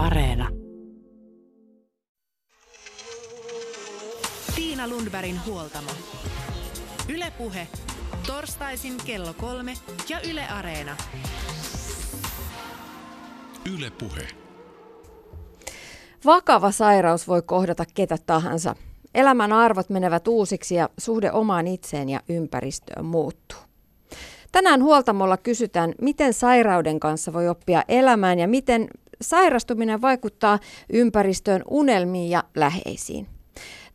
Areena. Tiina Lundbergin huoltamo. Ylepuhe torstaisin kello kolme ja Yle Areena. Yle Puhe. Vakava sairaus voi kohdata ketä tahansa. Elämän arvot menevät uusiksi ja suhde omaan itseen ja ympäristöön muuttuu. Tänään huoltamolla kysytään, miten sairauden kanssa voi oppia elämään ja miten sairastuminen vaikuttaa ympäristöön, unelmiin ja läheisiin.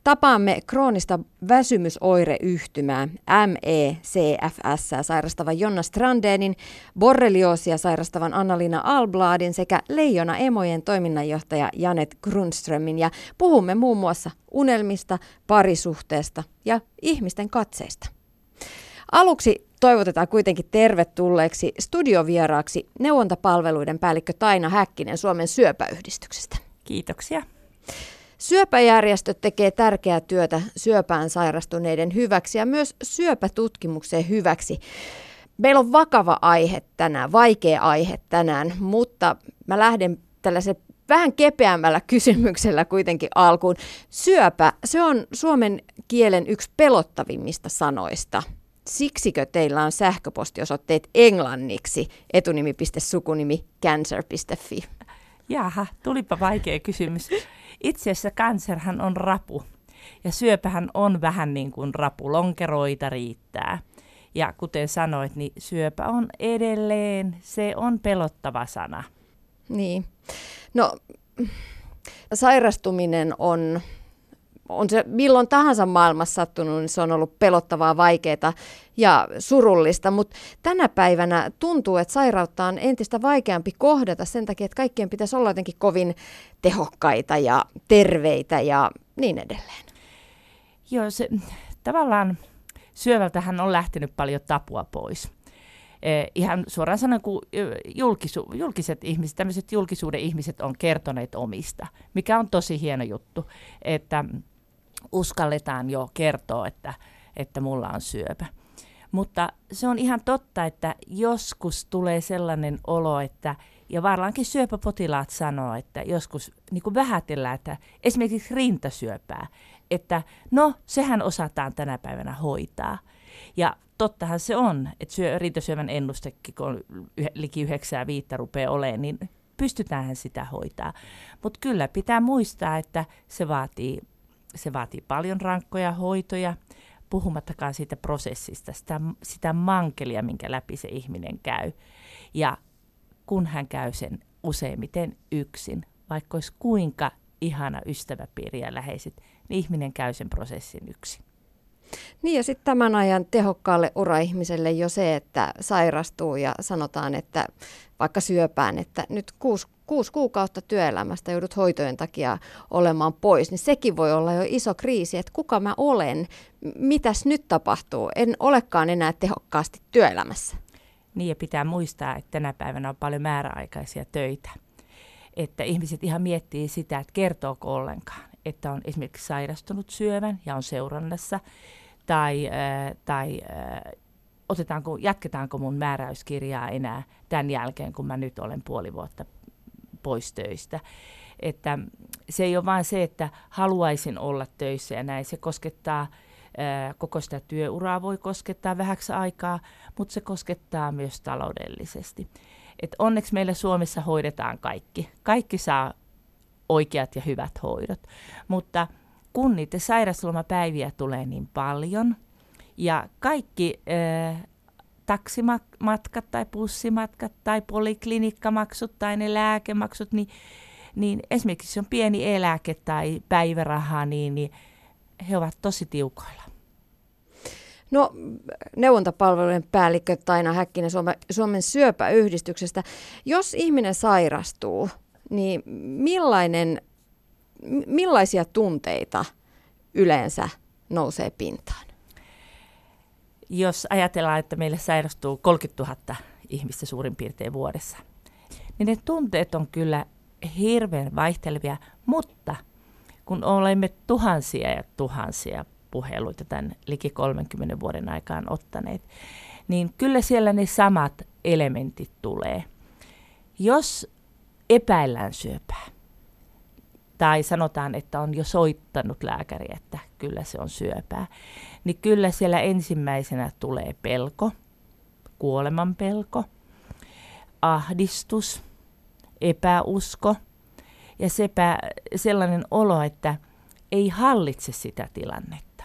Tapaamme kroonista väsymysoireyhtymää MECFS sairastavan Jonna Strandénin, borrelioosia sairastavan Annalina Albladin sekä leijona emojen toiminnanjohtaja Janet Grundströmin ja puhumme muun muassa unelmista, parisuhteesta ja ihmisten katseista. Aluksi toivotetaan kuitenkin tervetulleeksi studiovieraaksi neuvontapalveluiden päällikkö Taina Häkkinen Suomen syöpäyhdistyksestä. Kiitoksia. Syöpäjärjestö tekee tärkeää työtä syöpään sairastuneiden hyväksi ja myös syöpätutkimuksen hyväksi. Meillä on vakava aihe tänään, vaikea aihe tänään, mutta mä lähden tällaisen vähän kepeämmällä kysymyksellä kuitenkin alkuun. Syöpä, se on suomen kielen yksi pelottavimmista sanoista. Siksikö teillä on sähköpostiosoitteet englanniksi etunimi.sukunimi cancer.fi? Jaha, tulipa vaikea kysymys. Itse asiassa kanserhan on rapu ja syöpähän on vähän niin kuin rapu, lonkeroita riittää. Ja kuten sanoit, niin syöpä on edelleen, se on pelottava sana. Niin. No, sairastuminen on on se milloin tahansa maailmassa sattunut, niin se on ollut pelottavaa, vaikeaa ja surullista, mutta tänä päivänä tuntuu, että sairautta on entistä vaikeampi kohdata sen takia, että kaikkien pitäisi olla jotenkin kovin tehokkaita ja terveitä ja niin edelleen. Joo, se tavallaan syövältähän on lähtenyt paljon tapua pois. Eh, ihan suoraan sanoen, kun julkisu, julkiset ihmiset, tämmöiset julkisuuden ihmiset on kertoneet omista, mikä on tosi hieno juttu, että uskalletaan jo kertoa, että, että mulla on syöpä. Mutta se on ihan totta, että joskus tulee sellainen olo, että, ja varmaankin syöpäpotilaat sanoo, että joskus niin kuin vähätellään, että esimerkiksi rintasyöpää, että no, sehän osataan tänä päivänä hoitaa. Ja tottahan se on, että syö, rintasyövän ennustekin, kun liki 9 viittä rupeaa olemaan, niin pystytäänhän sitä hoitaa. Mutta kyllä pitää muistaa, että se vaatii se vaatii paljon rankkoja hoitoja, puhumattakaan siitä prosessista, sitä, sitä mankelia, minkä läpi se ihminen käy. Ja kun hän käy sen useimmiten yksin, vaikka olisi kuinka ihana ystäväpiiri ja läheiset, niin ihminen käy sen prosessin yksin. Niin ja sitten tämän ajan tehokkaalle uraihmiselle jo se, että sairastuu ja sanotaan, että vaikka syöpään, että nyt kuusi, kuusi kuukautta työelämästä joudut hoitojen takia olemaan pois, niin sekin voi olla jo iso kriisi, että kuka mä olen, mitäs nyt tapahtuu, en olekaan enää tehokkaasti työelämässä. Niin ja pitää muistaa, että tänä päivänä on paljon määräaikaisia töitä. Että ihmiset ihan miettii sitä, että kertooko ollenkaan, että on esimerkiksi sairastunut syövän ja on seurannassa, tai, äh, tai äh, otetaanko, jatketaanko mun määräyskirjaa enää tämän jälkeen, kun mä nyt olen puoli vuotta pois töistä. Että se ei ole vain se, että haluaisin olla töissä ja näin. Se koskettaa koko sitä työuraa voi koskettaa vähäksi aikaa, mutta se koskettaa myös taloudellisesti. Et onneksi meillä Suomessa hoidetaan kaikki. Kaikki saa oikeat ja hyvät hoidot. Mutta kun niitä sairaslomapäiviä tulee niin paljon, ja kaikki äh, taksimatkat tai bussimatkat tai poliklinikkamaksut tai ne lääkemaksut, niin, niin esimerkiksi se on pieni eläke tai päiväraha, niin, niin he ovat tosi tiukoilla. No, neuvontapalvelujen päällikkö Taina Häkkinen Suomen, Suomen syöpäyhdistyksestä. Jos ihminen sairastuu, niin millainen, millaisia tunteita yleensä nousee pintaan? Jos ajatellaan, että meille sairastuu 30 000 ihmistä suurin piirtein vuodessa, niin ne tunteet on kyllä hirveän vaihtelevia, mutta kun olemme tuhansia ja tuhansia puheluita tämän liki 30 vuoden aikaan ottaneet, niin kyllä siellä ne samat elementit tulee. Jos epäillään syöpää, tai sanotaan, että on jo soittanut lääkäri, että kyllä se on syöpää, niin kyllä siellä ensimmäisenä tulee pelko, kuoleman pelko, ahdistus, epäusko ja sepä, sellainen olo, että ei hallitse sitä tilannetta.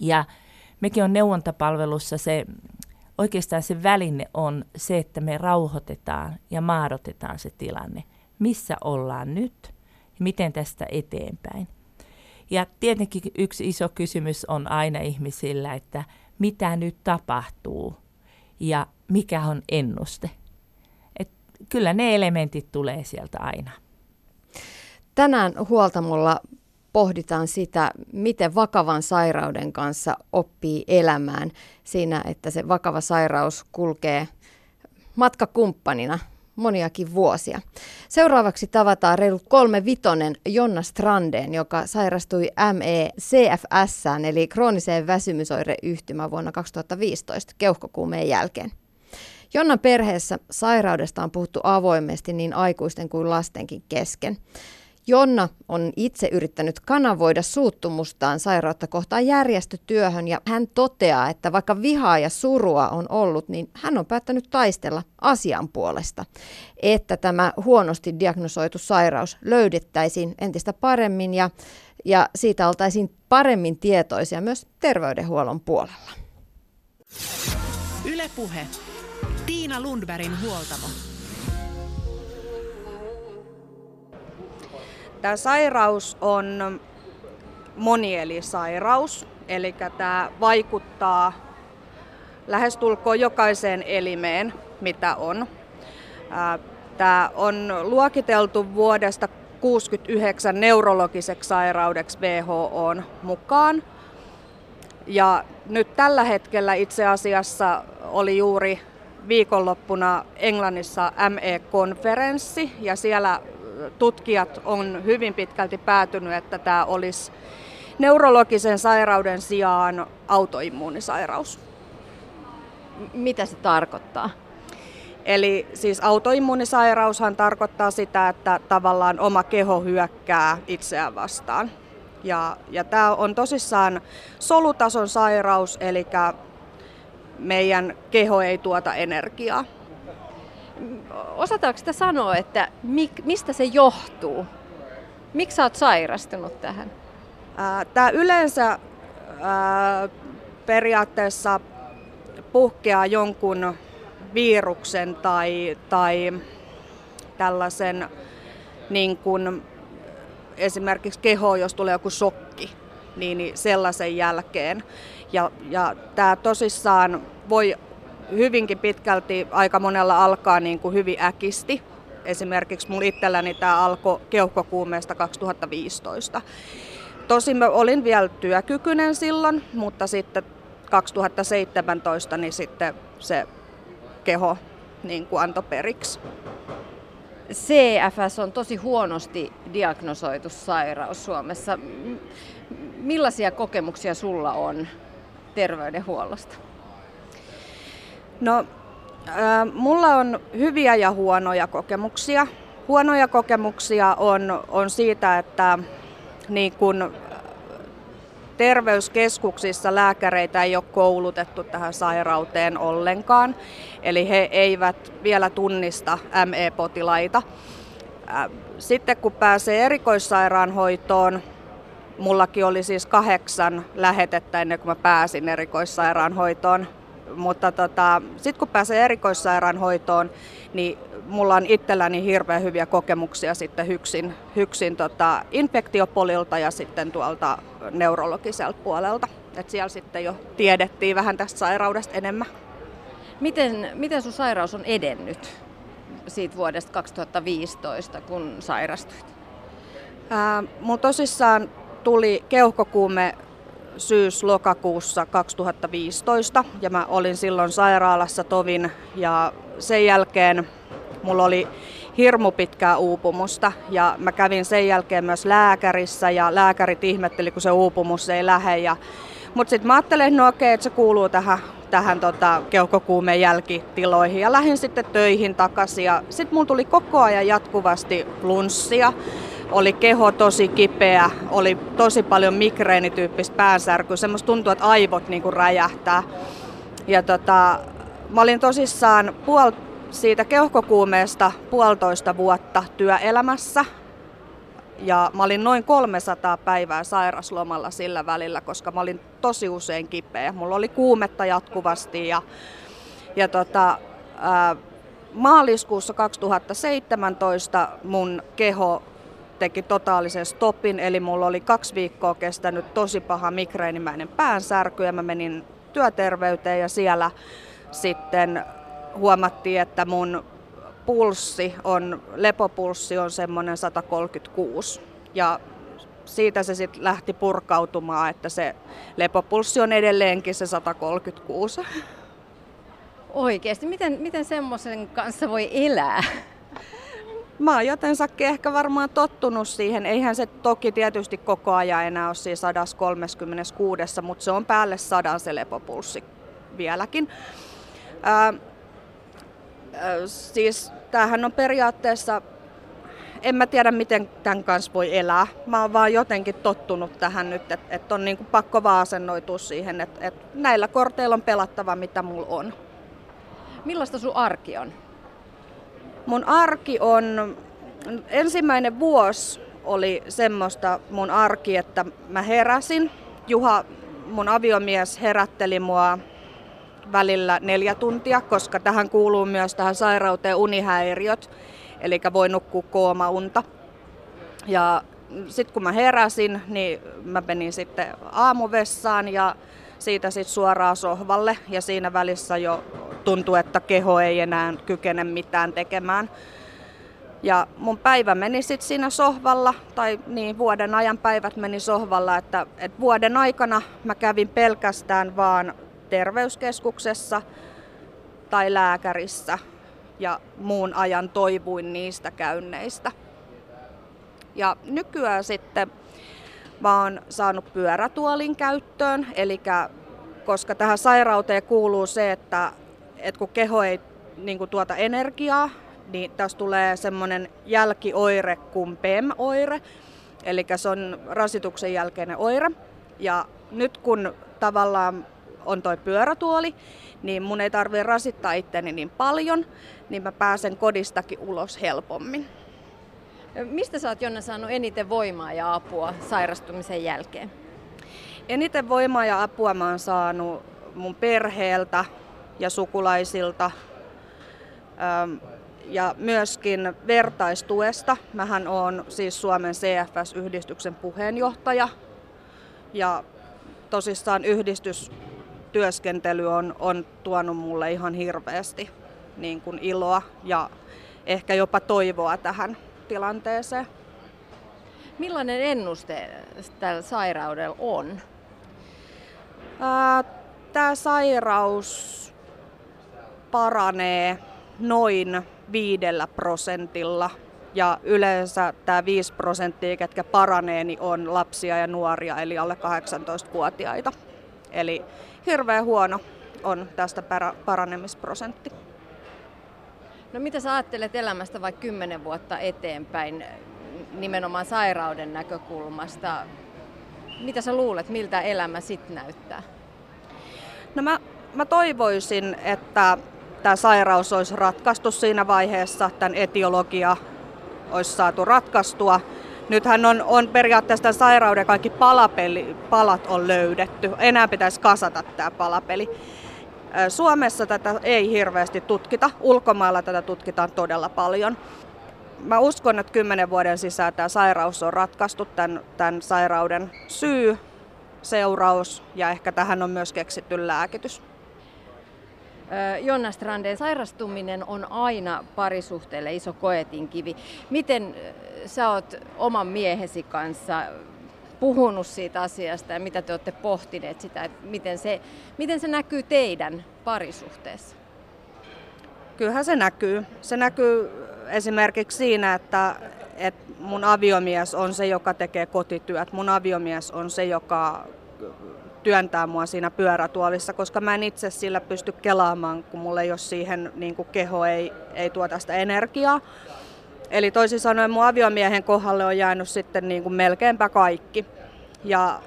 Ja mekin on neuvontapalvelussa se, oikeastaan se väline on se, että me rauhoitetaan ja maadotetaan se tilanne. Missä ollaan nyt miten tästä eteenpäin. Ja tietenkin yksi iso kysymys on aina ihmisillä, että mitä nyt tapahtuu ja mikä on ennuste. Et kyllä ne elementit tulee sieltä aina. Tänään huoltamolla pohditaan sitä, miten vakavan sairauden kanssa oppii elämään siinä, että se vakava sairaus kulkee matkakumppanina moniakin vuosia. Seuraavaksi tavataan reilut kolme vitonen Jonna Strandeen, joka sairastui ME-CFS, eli krooniseen väsymysoireyhtymään vuonna 2015 keuhkokuumeen jälkeen. Jonnan perheessä sairaudesta on puhuttu avoimesti niin aikuisten kuin lastenkin kesken. Jonna on itse yrittänyt kanavoida suuttumustaan sairautta kohtaan järjestötyöhön ja hän toteaa, että vaikka vihaa ja surua on ollut, niin hän on päättänyt taistella asian puolesta, että tämä huonosti diagnosoitu sairaus löydettäisiin entistä paremmin ja, ja siitä oltaisiin paremmin tietoisia myös terveydenhuollon puolella. Ylepuhe. Tiina Lundbergin huoltamo. Tämä sairaus on monielisairaus, eli tämä vaikuttaa lähestulkoon jokaiseen elimeen, mitä on. Tämä on luokiteltu vuodesta 69 neurologiseksi sairaudeksi WHO mukaan. Ja nyt tällä hetkellä itse asiassa oli juuri viikonloppuna Englannissa ME-konferenssi ja siellä tutkijat on hyvin pitkälti päätynyt, että tämä olisi neurologisen sairauden sijaan autoimmuunisairaus. Mitä se tarkoittaa? Eli siis autoimmuunisairaushan tarkoittaa sitä, että tavallaan oma keho hyökkää itseään vastaan. Ja, ja tämä on tosissaan solutason sairaus, eli meidän keho ei tuota energiaa osataanko sitä sanoa, että mistä se johtuu? Miksi sä oot sairastunut tähän? Tämä yleensä ää, periaatteessa puhkeaa jonkun viruksen tai, tai tällaisen niin kuin esimerkiksi keho, jos tulee joku shokki, niin sellaisen jälkeen. Ja, ja tämä tosissaan voi hyvinkin pitkälti aika monella alkaa niin kuin hyvin äkisti. Esimerkiksi mun itselläni tämä alkoi keuhkokuumeesta 2015. Tosin mä olin vielä työkykyinen silloin, mutta sitten 2017 niin sitten se keho niin kuin antoi periksi. CFS on tosi huonosti diagnosoitu sairaus Suomessa. Millaisia kokemuksia sulla on terveydenhuollosta? No, äh, mulla on hyviä ja huonoja kokemuksia. Huonoja kokemuksia on, on siitä, että niin kun terveyskeskuksissa lääkäreitä ei ole koulutettu tähän sairauteen ollenkaan. Eli he eivät vielä tunnista ME-potilaita. Sitten kun pääsee erikoissairaanhoitoon, mullakin oli siis kahdeksan lähetettä ennen kuin mä pääsin erikoissairaanhoitoon mutta tota, sitten kun pääsee erikoissairaanhoitoon, niin mulla on itselläni hirveän hyviä kokemuksia sitten hyksin, hyksin tota, infektiopolilta ja sitten tuolta neurologiselta puolelta. Et siellä sitten jo tiedettiin vähän tästä sairaudesta enemmän. Miten, miten sun sairaus on edennyt siitä vuodesta 2015, kun sairastuit? Ää, mun tosissaan tuli keuhkokuume syys-lokakuussa 2015 ja mä olin silloin sairaalassa tovin ja sen jälkeen mulla oli hirmu pitkää uupumusta ja mä kävin sen jälkeen myös lääkärissä ja lääkärit ihmetteli, kun se uupumus ei lähde. Ja, mutta sitten mä ajattelin, no okei, että se kuuluu tähän, tähän tota, keuhkokuumeen jälkitiloihin ja lähdin sitten töihin takaisin ja sitten mulla tuli koko ajan jatkuvasti flunssia oli keho tosi kipeä, oli tosi paljon migreenityyppistä päänsärkyä, semmoista tuntuu, että aivot niin kuin räjähtää. Ja tota, mä olin tosissaan puol, siitä keuhkokuumeesta puolitoista vuotta työelämässä. Ja mä olin noin 300 päivää sairaslomalla sillä välillä, koska mä olin tosi usein kipeä. Mulla oli kuumetta jatkuvasti ja, ja tota, ää, maaliskuussa 2017 mun keho teki totaalisen stopin, eli mulla oli kaksi viikkoa kestänyt tosi paha migreenimäinen päänsärky ja mä menin työterveyteen ja siellä sitten huomattiin, että mun pulssi on, lepopulssi on semmoinen 136 ja siitä se sitten lähti purkautumaan, että se lepopulssi on edelleenkin se 136. Oikeasti, miten, miten semmoisen kanssa voi elää? Mä oon jotensakin ehkä varmaan tottunut siihen. Eihän se toki tietysti koko ajan enää ole siinä 136, mutta se on päälle sadan se lepopulssi vieläkin. Ää, siis tämähän on periaatteessa, en mä tiedä miten tämän kanssa voi elää. Mä oon vaan jotenkin tottunut tähän nyt, että et on niinku pakko vaan asennoitua siihen, että et näillä korteilla on pelattava mitä mulla on. Millaista sun arki on? Mun arki on, ensimmäinen vuosi oli semmoista mun arki, että mä heräsin. Juha, mun aviomies, herätteli mua välillä neljä tuntia, koska tähän kuuluu myös tähän sairauteen unihäiriöt, eli voi nukkua koomaunta. Ja sitten kun mä heräsin, niin mä menin sitten aamuvessaan ja siitä sitten suoraan sohvalle ja siinä välissä jo tuntui, että keho ei enää kykene mitään tekemään. Ja mun päivä meni sitten siinä sohvalla, tai niin vuoden ajan päivät meni sohvalla, että, että vuoden aikana mä kävin pelkästään vaan terveyskeskuksessa tai lääkärissä ja muun ajan toivuin niistä käynneistä. Ja nykyään sitten oon saanut pyörätuolin käyttöön, eli koska tähän sairauteen kuuluu se, että, että kun keho ei niin kuin tuota energiaa, niin tässä tulee semmoinen jälkioire kuin PEM-oire, eli se on rasituksen jälkeinen oire. Ja nyt kun tavallaan on toi pyörätuoli, niin mun ei tarvitse rasittaa itteni niin paljon, niin mä pääsen kodistakin ulos helpommin. Mistä sä oot Jonna saanut eniten voimaa ja apua sairastumisen jälkeen? Eniten voimaa ja apua mä oon saanut mun perheeltä ja sukulaisilta ja myöskin vertaistuesta. Mähän on siis Suomen CFS-yhdistyksen puheenjohtaja ja tosissaan yhdistystyöskentely on, on tuonut mulle ihan hirveästi niin kuin iloa ja ehkä jopa toivoa tähän tilanteeseen. Millainen ennuste tällä sairaudella on? Tämä sairaus paranee noin viidellä prosentilla ja yleensä tämä 5 prosenttia, ketkä paranee, niin on lapsia ja nuoria, eli alle 18-vuotiaita. Eli hirveän huono on tästä paranemisprosentti. No mitä sä ajattelet elämästä vaikka kymmenen vuotta eteenpäin nimenomaan sairauden näkökulmasta? Mitä sä luulet, miltä elämä sitten näyttää? No mä, mä toivoisin, että tämä sairaus olisi ratkaistu siinä vaiheessa, tämän etiologia olisi saatu ratkaistua. Nythän on, on periaatteessa tämän sairauden kaikki palapeli, palat on löydetty. Enää pitäisi kasata tämä palapeli. Suomessa tätä ei hirveästi tutkita, ulkomailla tätä tutkitaan todella paljon. Mä uskon, että kymmenen vuoden sisään tämä sairaus on ratkaistu, tämän, tämän sairauden syy, seuraus ja ehkä tähän on myös keksitty lääkitys. Jonna Stranden, sairastuminen on aina parisuhteelle iso koetinkivi. Miten sä oot oman miehesi kanssa puhunut siitä asiasta ja mitä te olette pohtineet sitä, että miten se, miten se näkyy teidän parisuhteessa? Kyllähän se näkyy. Se näkyy esimerkiksi siinä, että, että mun aviomies on se, joka tekee kotityöt. Mun aviomies on se, joka työntää mua siinä pyörätuolissa, koska mä en itse sillä pysty kelaamaan, kun mulla ei ole siihen, niin kuin keho ei, ei tuota sitä energiaa. Eli toisin sanoen mun aviomiehen kohdalle on jäänyt sitten niin kuin melkeinpä kaikki. Ja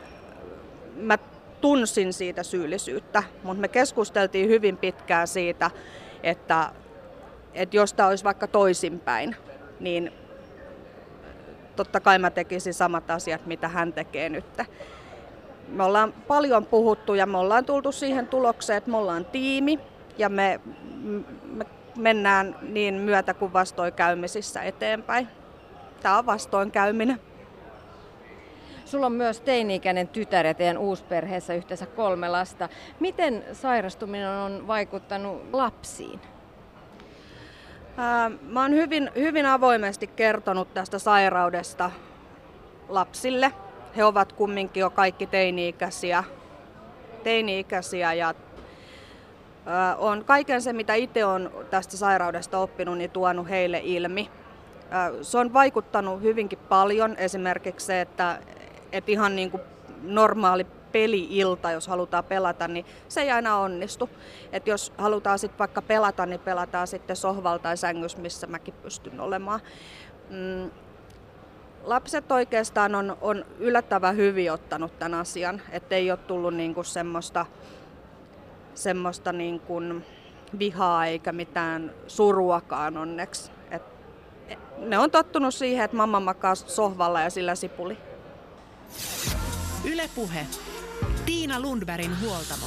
mä tunsin siitä syyllisyyttä, mutta me keskusteltiin hyvin pitkään siitä, että, että jos tämä olisi vaikka toisinpäin, niin totta kai mä tekisin samat asiat, mitä hän tekee nyt. Me ollaan paljon puhuttu ja me ollaan tultu siihen tulokseen, että me ollaan tiimi ja me, me mennään niin myötä kuin vastoinkäymisissä eteenpäin. Tämä on vastoinkäyminen. Sulla on myös teini-ikäinen tytär ja teidän uusperheessä yhteensä kolme lasta. Miten sairastuminen on vaikuttanut lapsiin? Mä oon hyvin, hyvin avoimesti kertonut tästä sairaudesta lapsille. He ovat kumminkin jo kaikki teini-ikäisiä, teini-ikäisiä ja on kaiken se, mitä itse on tästä sairaudesta oppinut, niin tuonut heille ilmi. Se on vaikuttanut hyvinkin paljon. Esimerkiksi se, että, että ihan niin kuin normaali peli-ilta, jos halutaan pelata, niin se ei aina onnistu. Et jos halutaan sitten vaikka pelata, niin pelataan sitten sohvalta tai sängyssä, missä mäkin pystyn olemaan. Mm, lapset oikeastaan on, on yllättävän hyvin ottanut tämän asian, ettei ole tullut niinku semmoista, semmoista niinku vihaa eikä mitään suruakaan onneksi. Et, et, ne on tottunut siihen, että mamma makaa sohvalla ja sillä sipuli. Ylepuhe. Tiina Lundbergin huoltamo.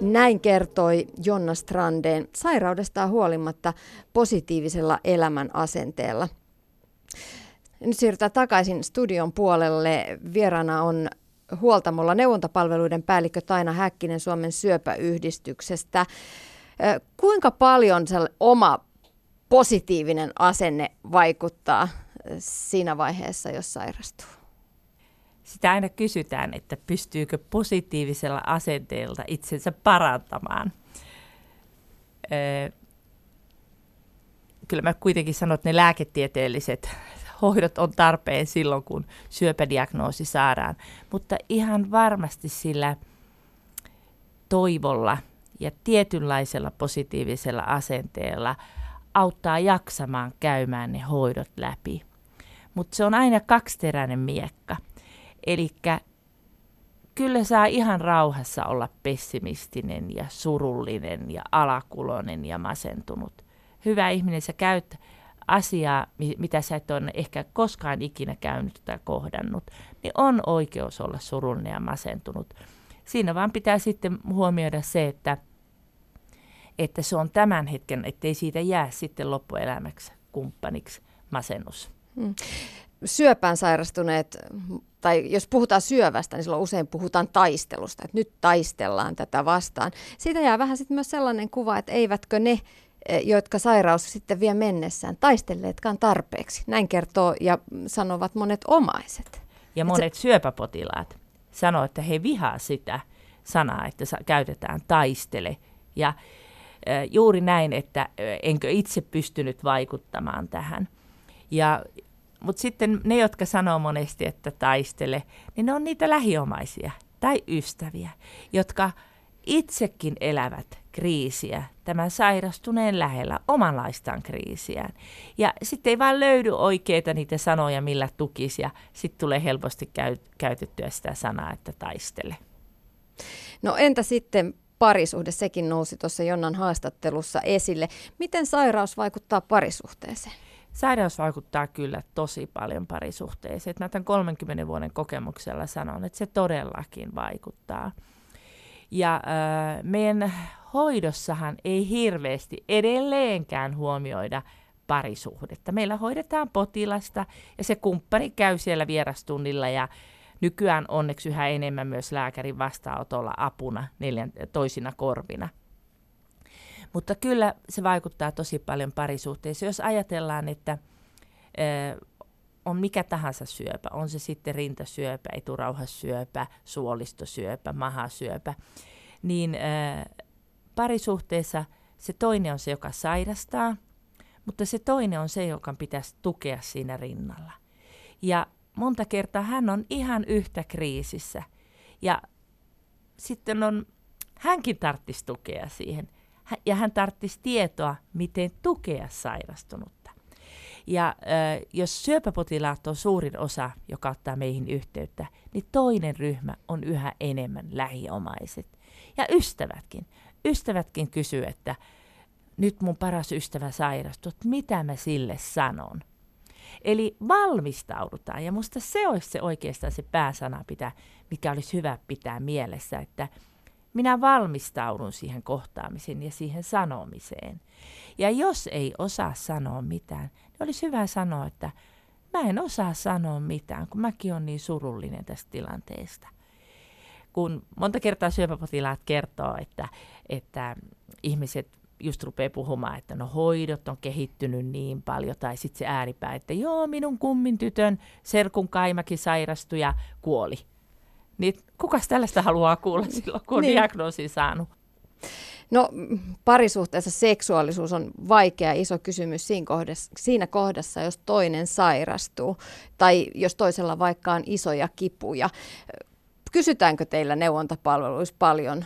Näin kertoi Jonna Strandeen sairaudestaan huolimatta positiivisella elämän asenteella. Nyt siirrytään takaisin studion puolelle. Vieraana on huoltamolla neuvontapalveluiden päällikkö Taina Häkkinen Suomen syöpäyhdistyksestä. Kuinka paljon se oma positiivinen asenne vaikuttaa siinä vaiheessa, jos sairastuu? Sitä aina kysytään, että pystyykö positiivisella asenteella itsensä parantamaan. kyllä mä kuitenkin sanon, että ne lääketieteelliset hoidot on tarpeen silloin, kun syöpädiagnoosi saadaan. Mutta ihan varmasti sillä toivolla ja tietynlaisella positiivisella asenteella auttaa jaksamaan käymään ne hoidot läpi. Mutta se on aina kaksiteräinen miekka. Eli kyllä saa ihan rauhassa olla pessimistinen ja surullinen ja alakuloinen ja masentunut. Hyvä ihminen, sä käyt asiaa, mitä sä et ole ehkä koskaan ikinä käynyt tai kohdannut, niin on oikeus olla surullinen ja masentunut. Siinä vaan pitää sitten huomioida se, että, että se on tämän hetken, ettei siitä jää sitten loppuelämäksi kumppaniksi masennus. Hmm. Syöpään sairastuneet, tai jos puhutaan syövästä, niin silloin usein puhutaan taistelusta, että nyt taistellaan tätä vastaan. Siitä jää vähän sitten myös sellainen kuva, että eivätkö ne jotka sairaus sitten vie mennessään, taistelleetkaan tarpeeksi. Näin kertoo ja sanovat monet omaiset. Ja monet se... syöpäpotilaat sanoo, että he vihaa sitä sanaa, että käytetään taistele. Ja juuri näin, että enkö itse pystynyt vaikuttamaan tähän. Ja, mutta sitten ne, jotka sanoo monesti, että taistele, niin ne on niitä lähiomaisia tai ystäviä, jotka itsekin elävät kriisiä tämän sairastuneen lähellä, omanlaistaan kriisiään. Ja sitten ei vaan löydy oikeita niitä sanoja, millä tukisi, ja sitten tulee helposti käy, käytettyä sitä sanaa, että taistele. No entä sitten parisuhde, sekin nousi tuossa Jonnan haastattelussa esille. Miten sairaus vaikuttaa parisuhteeseen? Sairaus vaikuttaa kyllä tosi paljon parisuhteeseen. Mä tämän 30 vuoden kokemuksella sanon, että se todellakin vaikuttaa. Ja äh, meidän hoidossahan ei hirveästi edelleenkään huomioida parisuhdetta. Meillä hoidetaan potilasta ja se kumppani käy siellä vierastunnilla ja nykyään onneksi yhä enemmän myös lääkärin vastaanotolla apuna neljän, toisina korvina. Mutta kyllä se vaikuttaa tosi paljon parisuhteeseen. Jos ajatellaan, että on mikä tahansa syöpä, on se sitten rintasyöpä, eturauhassyöpä, suolistosyöpä, mahasyöpä, niin ö, parisuhteessa se toinen on se, joka sairastaa, mutta se toinen on se, joka pitäisi tukea siinä rinnalla. Ja monta kertaa hän on ihan yhtä kriisissä. Ja sitten on, hänkin tarvitsisi tukea siihen. ja hän tarvitsisi tietoa, miten tukea sairastunutta. Ja äh, jos syöpäpotilaat on suurin osa, joka ottaa meihin yhteyttä, niin toinen ryhmä on yhä enemmän lähiomaiset. Ja ystävätkin. Ystävätkin kysyy, että nyt mun paras ystävä sairastuu, mitä mä sille sanon. Eli valmistaudutaan, ja musta se olisi se oikeastaan se pääsana, pitää, mikä olisi hyvä pitää mielessä, että minä valmistaudun siihen kohtaamiseen ja siihen sanomiseen. Ja jos ei osaa sanoa mitään, niin olisi hyvä sanoa, että mä en osaa sanoa mitään, kun mäkin olen niin surullinen tästä tilanteesta. Kun monta kertaa syöpäpotilaat kertoo, että, että ihmiset just rupeaa puhumaan, että no hoidot on kehittynyt niin paljon, tai sitten se ääripää, että joo, minun kummin tytön serkun kaimakin sairastui ja kuoli. Niin kukas tällaista haluaa kuulla silloin, kun on niin. diagnoosi saanut? No parisuhteessa seksuaalisuus on vaikea iso kysymys siinä kohdassa, siinä kohdassa, jos toinen sairastuu tai jos toisella vaikka on isoja kipuja. Kysytäänkö teillä neuvontapalveluissa paljon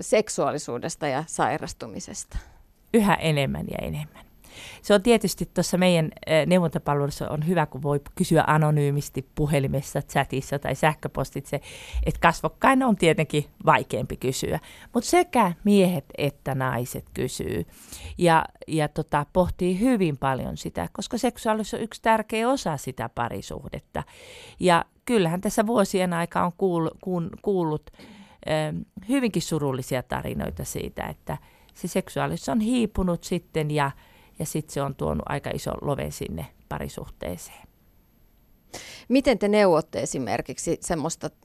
seksuaalisuudesta ja sairastumisesta? Yhä enemmän ja enemmän. Se on tietysti tuossa meidän neuvontapalvelussa on hyvä, kun voi kysyä anonyymisti puhelimessa, chatissa tai sähköpostitse, että kasvokkain on tietenkin vaikeampi kysyä. Mutta sekä miehet että naiset kysyy ja, ja tota, pohtii hyvin paljon sitä, koska seksuaalisuus on yksi tärkeä osa sitä parisuhdetta. Ja kyllähän tässä vuosien aika on kuullut, kuullut hyvinkin surullisia tarinoita siitä, että se seksuaalisuus on hiipunut sitten ja, ja sitten se on tuonut aika iso love sinne parisuhteeseen. Miten te neuvotte esimerkiksi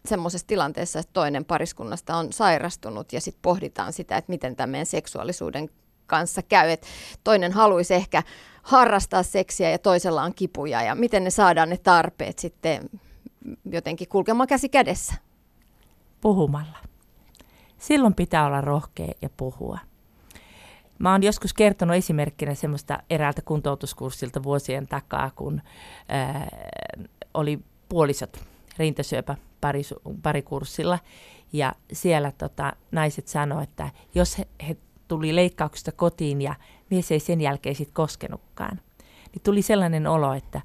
semmoisessa tilanteessa, että toinen pariskunnasta on sairastunut ja sitten pohditaan sitä, että miten tämän seksuaalisuuden kanssa käy, että toinen haluaisi ehkä harrastaa seksiä ja toisella on kipuja ja miten ne saadaan ne tarpeet sitten jotenkin kulkemaan käsi kädessä? Puhumalla. Silloin pitää olla rohkea ja puhua. Mä oon joskus kertonut esimerkkinä semmoista eräältä kuntoutuskurssilta vuosien takaa, kun ää, oli puolisot rintasyöpä parikurssilla. Ja siellä tota, naiset sanoivat, että jos he, he tuli leikkauksesta kotiin ja mies ei sen jälkeen sitten koskenutkaan, niin tuli sellainen olo, että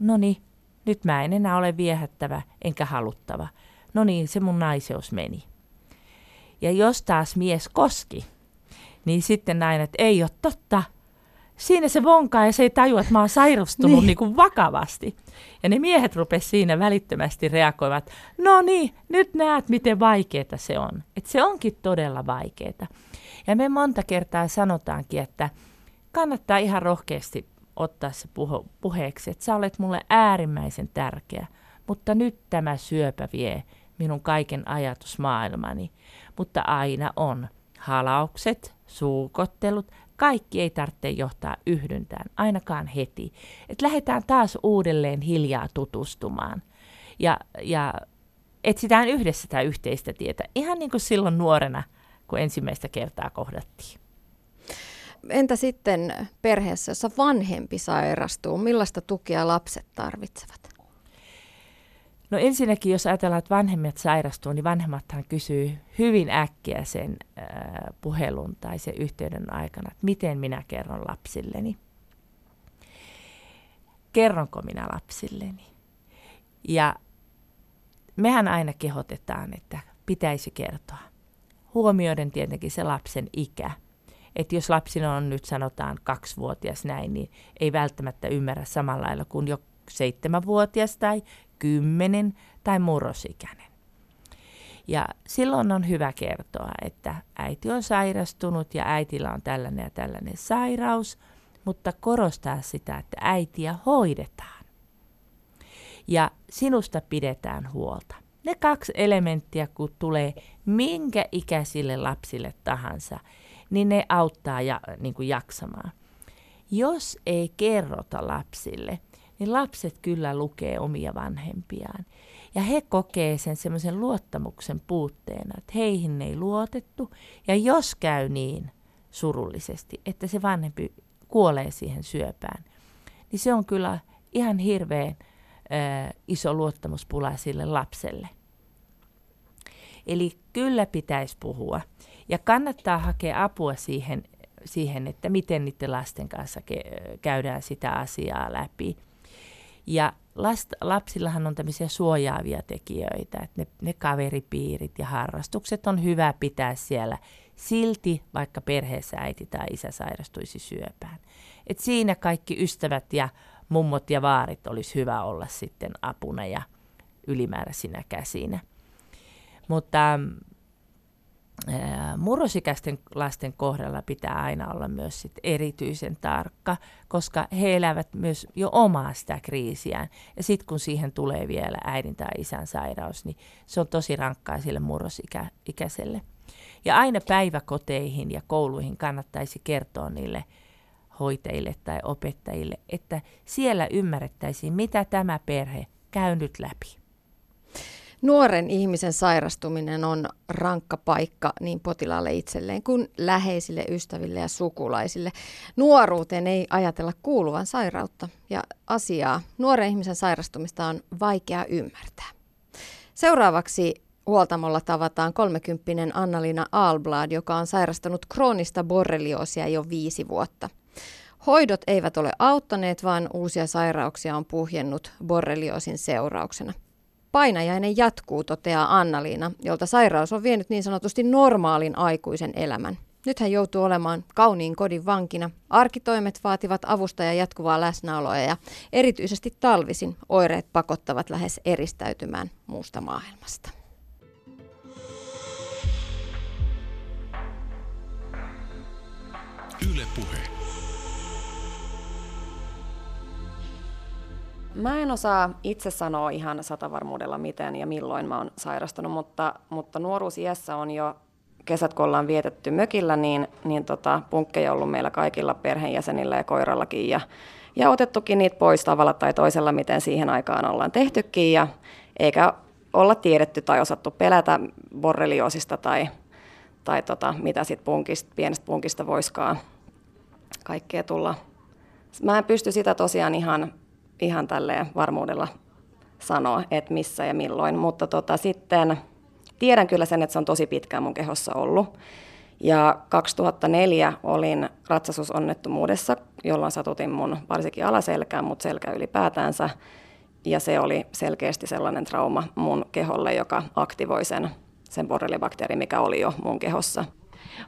no niin, nyt mä en enää ole viehättävä enkä haluttava. No niin, se mun naiseus meni. Ja jos taas mies koski, niin sitten näin, että ei ole totta. Siinä se vonkaa ja se ei tajua, että mä oon sairastunut niin. Niin kuin vakavasti. Ja ne miehet rupesivat siinä välittömästi reagoivat, no niin, nyt näet miten vaikeaa se on. Että se onkin todella vaikeaa. Ja me monta kertaa sanotaankin, että kannattaa ihan rohkeasti ottaa se puhe- puheeksi, että sä olet mulle äärimmäisen tärkeä, mutta nyt tämä syöpä vie minun kaiken ajatusmaailmani. Mutta aina on halaukset, suukottelut, kaikki ei tarvitse johtaa yhdyntään, ainakaan heti. Et lähdetään taas uudelleen hiljaa tutustumaan ja, ja etsitään yhdessä sitä yhteistä tietä, ihan niin kuin silloin nuorena, kun ensimmäistä kertaa kohdattiin. Entä sitten perheessä, jossa vanhempi sairastuu, millaista tukea lapset tarvitsevat? No ensinnäkin, jos ajatellaan, että vanhemmat sairastuu, niin vanhemmathan kysyy hyvin äkkiä sen äh, puhelun tai sen yhteyden aikana, että miten minä kerron lapsilleni. Kerronko minä lapsilleni? Ja mehän aina kehotetaan, että pitäisi kertoa. Huomioiden tietenkin se lapsen ikä. Että jos lapsilla on nyt sanotaan kaksivuotias näin, niin ei välttämättä ymmärrä samalla lailla kuin jo seitsemänvuotias tai kymmenen tai murrosikäinen. Ja silloin on hyvä kertoa, että äiti on sairastunut ja äitillä on tällainen ja tällainen sairaus, mutta korostaa sitä, että äitiä hoidetaan. Ja sinusta pidetään huolta. Ne kaksi elementtiä, kun tulee minkä ikäisille lapsille tahansa, niin ne auttaa ja, niin kuin jaksamaan. Jos ei kerrota lapsille, niin lapset kyllä lukee omia vanhempiaan. Ja he kokee sen semmoisen luottamuksen puutteena, että heihin ei luotettu. Ja jos käy niin surullisesti, että se vanhempi kuolee siihen syöpään, niin se on kyllä ihan hirveän iso luottamuspula sille lapselle. Eli kyllä pitäisi puhua. Ja kannattaa hakea apua siihen, siihen että miten niiden lasten kanssa ke- käydään sitä asiaa läpi. Ja last, lapsillahan on tämmöisiä suojaavia tekijöitä, että ne, ne kaveripiirit ja harrastukset on hyvä pitää siellä silti, vaikka perheessä äiti tai isä sairastuisi syöpään. Et siinä kaikki ystävät ja mummot ja vaarit olisi hyvä olla sitten apuna ja ylimääräisinä käsinä. Mutta murrosikäisten lasten kohdalla pitää aina olla myös sit erityisen tarkka, koska he elävät myös jo omaa sitä kriisiään. Ja sitten kun siihen tulee vielä äidin tai isän sairaus, niin se on tosi rankkaa sille murrosikäiselle. Ja aina päiväkoteihin ja kouluihin kannattaisi kertoa niille hoitajille tai opettajille, että siellä ymmärrettäisiin, mitä tämä perhe käy nyt läpi. Nuoren ihmisen sairastuminen on rankka paikka niin potilaalle itselleen kuin läheisille ystäville ja sukulaisille. Nuoruuteen ei ajatella kuuluvan sairautta ja asiaa. Nuoren ihmisen sairastumista on vaikea ymmärtää. Seuraavaksi huoltamolla tavataan 30 Annalina Alblad, joka on sairastanut kroonista borrelioosia jo viisi vuotta. Hoidot eivät ole auttaneet, vaan uusia sairauksia on puhjennut borrelioosin seurauksena. Painajainen jatkuu, toteaa Annaliina, jolta sairaus on vienyt niin sanotusti normaalin aikuisen elämän. Nyt hän joutuu olemaan kauniin kodin vankina. Arkitoimet vaativat avusta ja jatkuvaa läsnäoloa ja erityisesti talvisin oireet pakottavat lähes eristäytymään muusta maailmasta. Yle puhe. Mä en osaa itse sanoa ihan satavarmuudella miten ja milloin mä oon sairastunut, mutta, mutta nuoruusiässä on jo kesät, kun ollaan vietetty mökillä, niin, niin tota, punkkeja on ollut meillä kaikilla perheenjäsenillä ja koirallakin ja, ja otettukin niitä pois tavalla tai toisella, miten siihen aikaan ollaan tehtykin ja eikä olla tiedetty tai osattu pelätä borreliosista tai, tai tota, mitä sitten punkista, pienestä punkista voiskaan kaikkea tulla. Mä en pysty sitä tosiaan ihan ihan tälleen varmuudella sanoa, että missä ja milloin, mutta tota, sitten tiedän kyllä sen, että se on tosi pitkään mun kehossa ollut. Ja 2004 olin ratsastusonnettomuudessa, jolloin satutin mun varsinkin alaselkään, mutta selkä ylipäätänsä. Ja se oli selkeästi sellainen trauma mun keholle, joka aktivoi sen, sen borreliabakteeri, mikä oli jo mun kehossa.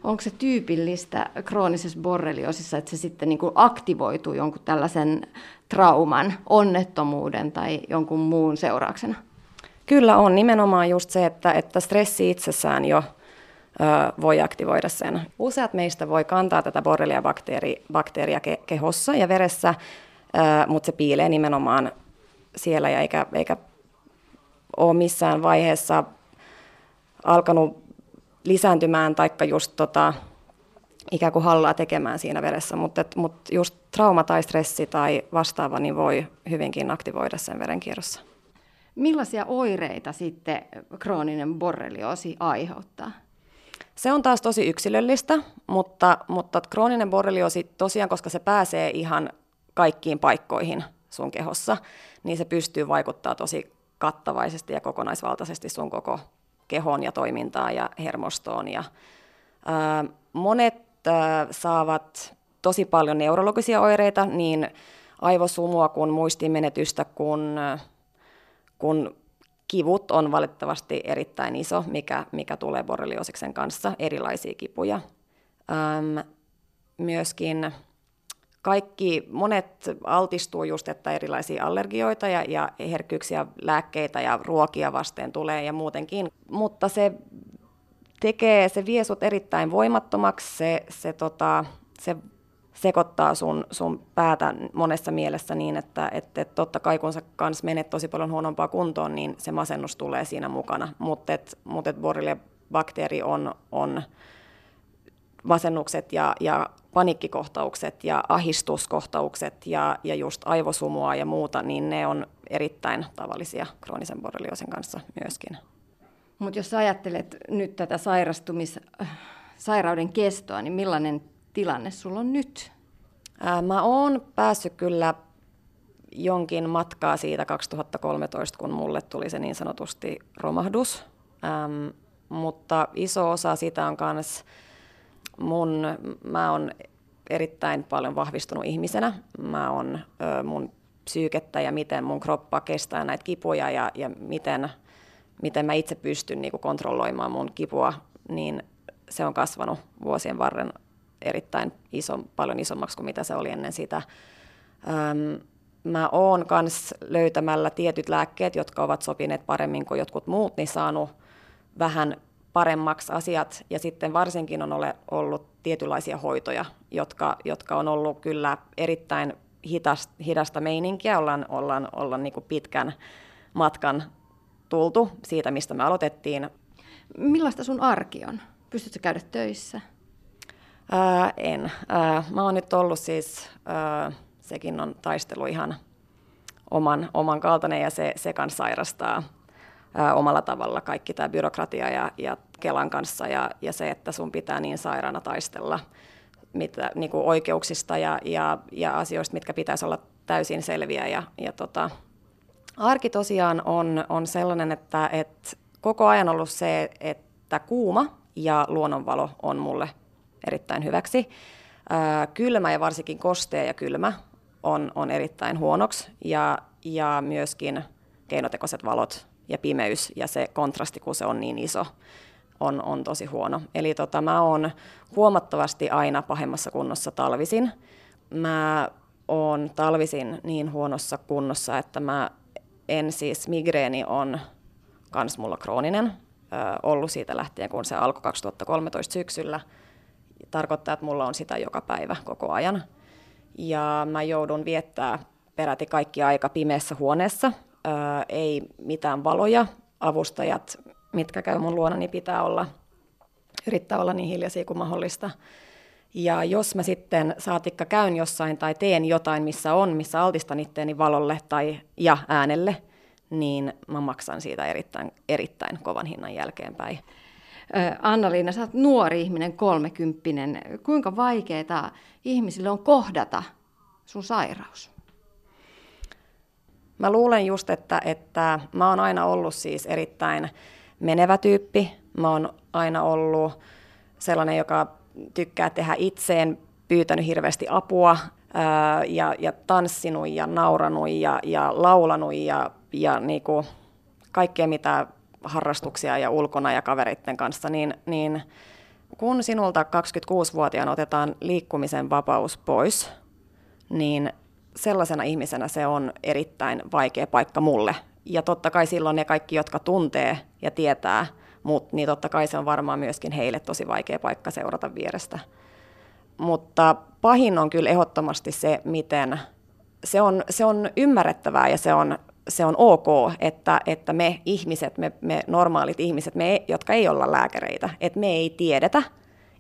Onko se tyypillistä kroonisessa borreliosissa, että se sitten niin kuin aktivoituu jonkun tällaisen trauman, onnettomuuden tai jonkun muun seurauksena? Kyllä on nimenomaan just se, että, että stressi itsessään jo ö, voi aktivoida sen. Useat meistä voi kantaa tätä borrelia-bakteeria ke- kehossa ja veressä, ö, mutta se piilee nimenomaan siellä ja eikä, eikä ole missään vaiheessa alkanut lisääntymään taikka just tota, ikään kuin hallaa tekemään siinä veressä, mutta, mutta just trauma tai stressi tai vastaava niin voi hyvinkin aktivoida sen verenkierrossa. Millaisia oireita sitten krooninen borrelioosi aiheuttaa? Se on taas tosi yksilöllistä, mutta, mutta krooninen borrelioosi tosiaan, koska se pääsee ihan kaikkiin paikkoihin sun kehossa, niin se pystyy vaikuttaa tosi kattavaisesti ja kokonaisvaltaisesti sun koko kehoon ja toimintaan ja hermostoon. Ja, ää, monet ää, saavat tosi paljon neurologisia oireita, niin aivosumua kuin muistimenetystä, kun, kun kivut on valitettavasti erittäin iso, mikä, mikä tulee borrelioosiksen kanssa, erilaisia kipuja. Öm, myöskin kaikki, monet altistuu just, että erilaisia allergioita ja, ja herkkyyksiä, lääkkeitä ja ruokia vasten tulee ja muutenkin, mutta se tekee, se vie sut erittäin voimattomaksi, se, se, tota, se sekoittaa sun, sun päätä monessa mielessä niin, että, että, totta kai kun sä kans menet tosi paljon huonompaa kuntoon, niin se masennus tulee siinä mukana, mutta et, mut et bakteeri on, on masennukset ja, ja panikkikohtaukset ja ahistuskohtaukset ja, ja just aivosumua ja muuta, niin ne on erittäin tavallisia kroonisen borrelioosin kanssa myöskin. Mutta jos ajattelet nyt tätä sairastumis, sairauden kestoa, niin millainen tilanne sulla on nyt? Ää, mä oon päässyt kyllä jonkin matkaa siitä 2013, kun mulle tuli se niin sanotusti romahdus. Ähm, mutta iso osa sitä on myös mun, mä oon erittäin paljon vahvistunut ihmisenä. Mä oon mun psyykettä ja miten mun kroppa kestää näitä kipuja ja, ja miten, miten mä itse pystyn niin kontrolloimaan mun kipua, niin se on kasvanut vuosien varren erittäin iso, paljon isommaksi kuin mitä se oli ennen sitä. Öm, mä oon myös löytämällä tietyt lääkkeet, jotka ovat sopineet paremmin kuin jotkut muut, niin saanut vähän paremmaksi asiat. Ja sitten varsinkin on ole, ollut tietynlaisia hoitoja, jotka, jotka on ollut kyllä erittäin hitasta, hidasta meininkiä. Ollaan, ollaan, ollaan niin kuin pitkän matkan tultu siitä, mistä me aloitettiin. Millaista sun arki on? Pystytkö käydä töissä? Ää, en. Ää, mä oon nyt ollut siis, ää, sekin on taistelu ihan oman, oman kaltainen ja se, se kan sairastaa omalla tavalla kaikki tämä byrokratia ja, ja Kelan kanssa ja, ja se, että sun pitää niin sairaana taistella mitä, niin kuin oikeuksista ja, ja, ja asioista, mitkä pitäisi olla täysin selviä. Ja, ja tota, arki tosiaan on, on sellainen, että, että koko ajan ollut se, että kuuma ja luonnonvalo on mulle erittäin hyväksi. Ää, kylmä ja varsinkin kostea ja kylmä on, on erittäin huonoksi ja, ja myöskin keinotekoiset valot ja pimeys ja se kontrasti, kun se on niin iso, on, on tosi huono. Eli tota, mä oon huomattavasti aina pahemmassa kunnossa talvisin. Mä oon talvisin niin huonossa kunnossa, että mä en siis, migreeni on kans mulla krooninen, ollut siitä lähtien, kun se alkoi 2013 syksyllä. Tarkoittaa, että mulla on sitä joka päivä koko ajan. Ja mä joudun viettää peräti kaikki aika pimeässä huoneessa, ei mitään valoja, avustajat, mitkä käy mun luona, niin pitää olla, yrittää olla niin hiljaisia kuin mahdollista. Ja jos mä sitten saatikka käyn jossain tai teen jotain, missä on, missä altistan itteeni valolle tai ja äänelle, niin mä maksan siitä erittäin, erittäin kovan hinnan jälkeenpäin. Anna-Liina, sä oot nuori ihminen, kolmekymppinen. Kuinka vaikeaa ihmisille on kohdata sun sairaus? Mä luulen just, että, että mä oon aina ollut siis erittäin menevä tyyppi. Mä oon aina ollut sellainen, joka tykkää tehdä itseen, pyytänyt hirveästi apua ää, ja, ja tanssinut ja nauranut ja, ja laulanut ja, ja niinku kaikkea mitä harrastuksia ja ulkona ja kavereiden kanssa, niin, niin kun sinulta 26-vuotiaana otetaan liikkumisen vapaus pois, niin sellaisena ihmisenä se on erittäin vaikea paikka mulle. Ja totta kai silloin ne kaikki, jotka tuntee ja tietää mut, niin totta kai se on varmaan myöskin heille tosi vaikea paikka seurata vierestä. Mutta pahin on kyllä ehdottomasti se, miten se on, se on ymmärrettävää ja se on, se on ok, että, että me ihmiset, me, me normaalit ihmiset, me, jotka ei olla lääkäreitä, että me ei tiedetä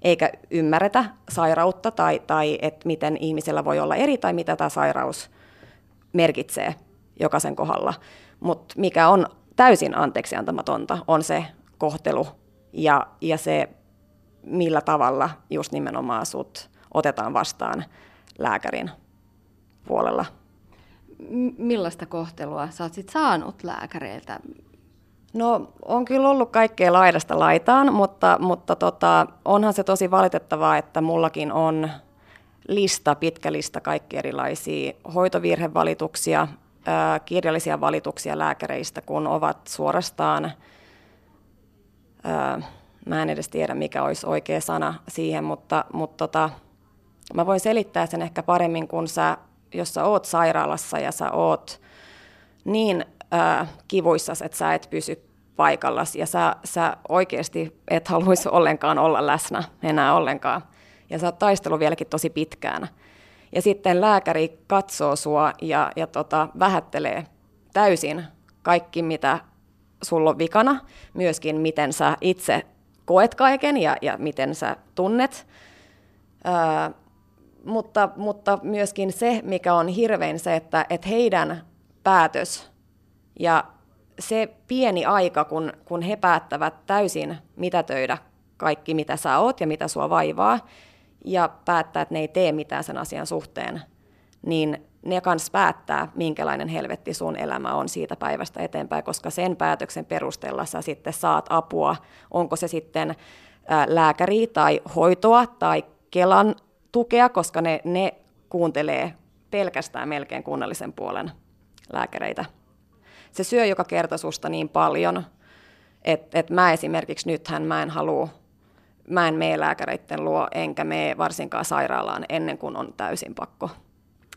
eikä ymmärretä sairautta tai, tai että miten ihmisellä voi olla eri tai mitä tämä sairaus merkitsee jokaisen kohdalla. Mutta mikä on täysin anteeksiantamatonta, on se kohtelu ja, ja se, millä tavalla just nimenomaan sut otetaan vastaan lääkärin puolella. M- millaista kohtelua sä oot sit saanut lääkäreiltä? No on kyllä ollut kaikkea laidasta laitaan, mutta, mutta tota, onhan se tosi valitettavaa, että mullakin on lista, pitkä lista kaikki erilaisia hoitovirhevalituksia, kirjallisia valituksia lääkäreistä, kun ovat suorastaan, ää, mä en edes tiedä mikä olisi oikea sana siihen, mutta, mutta tota, mä voin selittää sen ehkä paremmin, kun sä, jos sä oot sairaalassa ja sä oot niin ää, että sä et pysy paikallas ja sä, sä oikeasti et haluaisi ollenkaan olla läsnä enää ollenkaan. Ja sä oot taistellut vieläkin tosi pitkään. Ja sitten lääkäri katsoo sua ja, ja tota, vähättelee täysin kaikki, mitä sulla on vikana, myöskin miten sä itse koet kaiken ja, ja miten sä tunnet. Ää, mutta, mutta myöskin se, mikä on hirvein se, että, että heidän päätös ja se pieni aika, kun, kun he päättävät täysin mitätöidä kaikki, mitä sä oot ja mitä sua vaivaa, ja päättää, että ne ei tee mitään sen asian suhteen, niin ne kans päättää, minkälainen helvetti sun elämä on siitä päivästä eteenpäin, koska sen päätöksen perusteella sä sitten saat apua, onko se sitten lääkäri tai hoitoa tai Kelan tukea, koska ne, ne kuuntelee pelkästään melkein kunnallisen puolen lääkäreitä. Se syö joka kerta susta niin paljon, että et mä esimerkiksi nythän mä en halua, mä en mene lääkäreiden luo, enkä mene varsinkaan sairaalaan ennen kuin on täysin pakko.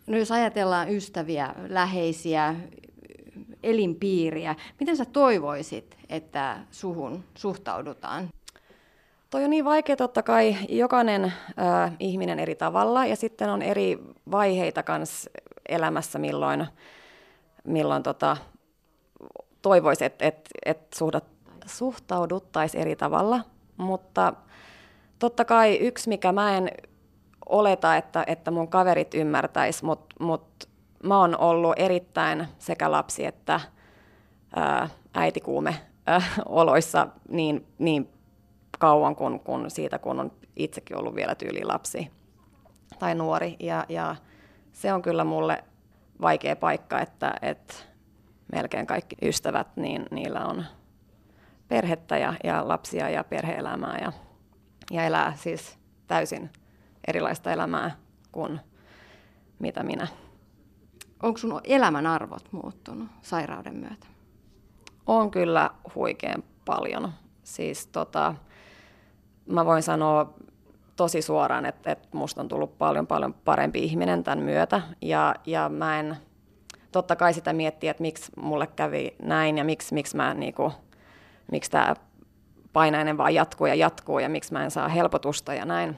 No jos ajatellaan ystäviä, läheisiä, elinpiiriä, miten sä toivoisit, että suhun suhtaudutaan? Toi on niin vaikea totta kai, jokainen äh, ihminen eri tavalla ja sitten on eri vaiheita kans elämässä, milloin, milloin tota, toivoisi, että et, et suhtauduttaisiin eri tavalla, mutta totta kai yksi, mikä mä en oleta, että, että mun kaverit ymmärtäis, mutta mut mä oon ollut erittäin sekä lapsi että ää, äitikuume ää, oloissa niin, niin kauan kuin, kun siitä, kun on itsekin ollut vielä tyyli lapsi tai nuori. Ja, ja se on kyllä mulle vaikea paikka, että, että melkein kaikki ystävät, niin niillä on perhettä ja, ja lapsia ja perheelämää ja, ja elää siis täysin erilaista elämää kuin mitä minä. Onko sun elämän arvot muuttunut sairauden myötä? On kyllä huikean paljon. Siis tota, mä voin sanoa tosi suoraan, että, että musta on tullut paljon paljon parempi ihminen tämän myötä. Ja, ja mä en totta kai sitä miettiä, että miksi mulle kävi näin ja miksi, miksi, mä, niinku, miksi tämä painainen vaan jatkuu ja jatkuu ja miksi mä en saa helpotusta ja näin.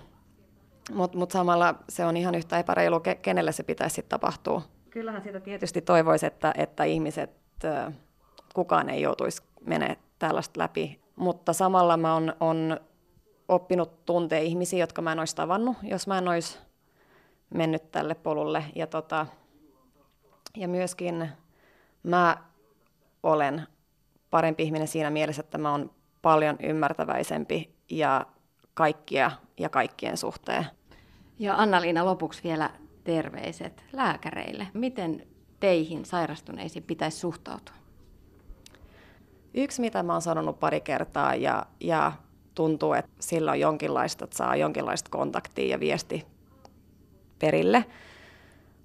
Mutta mut samalla se on ihan yhtä epäreilu, kenelle se pitäisi sitten tapahtua. Kyllähän sitä tietysti toivoisi, että, että ihmiset, kukaan ei joutuisi menemään tällaista läpi. Mutta samalla mä on, on oppinut tuntee ihmisiä, jotka mä en olisi tavannut, jos mä en olisi mennyt tälle polulle. Ja, tota, ja myöskin mä olen parempi ihminen siinä mielessä, että mä oon paljon ymmärtäväisempi ja kaikkia ja kaikkien suhteen. Ja Anna-Liina lopuksi vielä terveiset lääkäreille. Miten teihin sairastuneisiin pitäisi suhtautua? Yksi, mitä mä oon sanonut pari kertaa ja, ja tuntuu, että sillä on jonkinlaista, että saa jonkinlaista kontaktia ja viesti perille,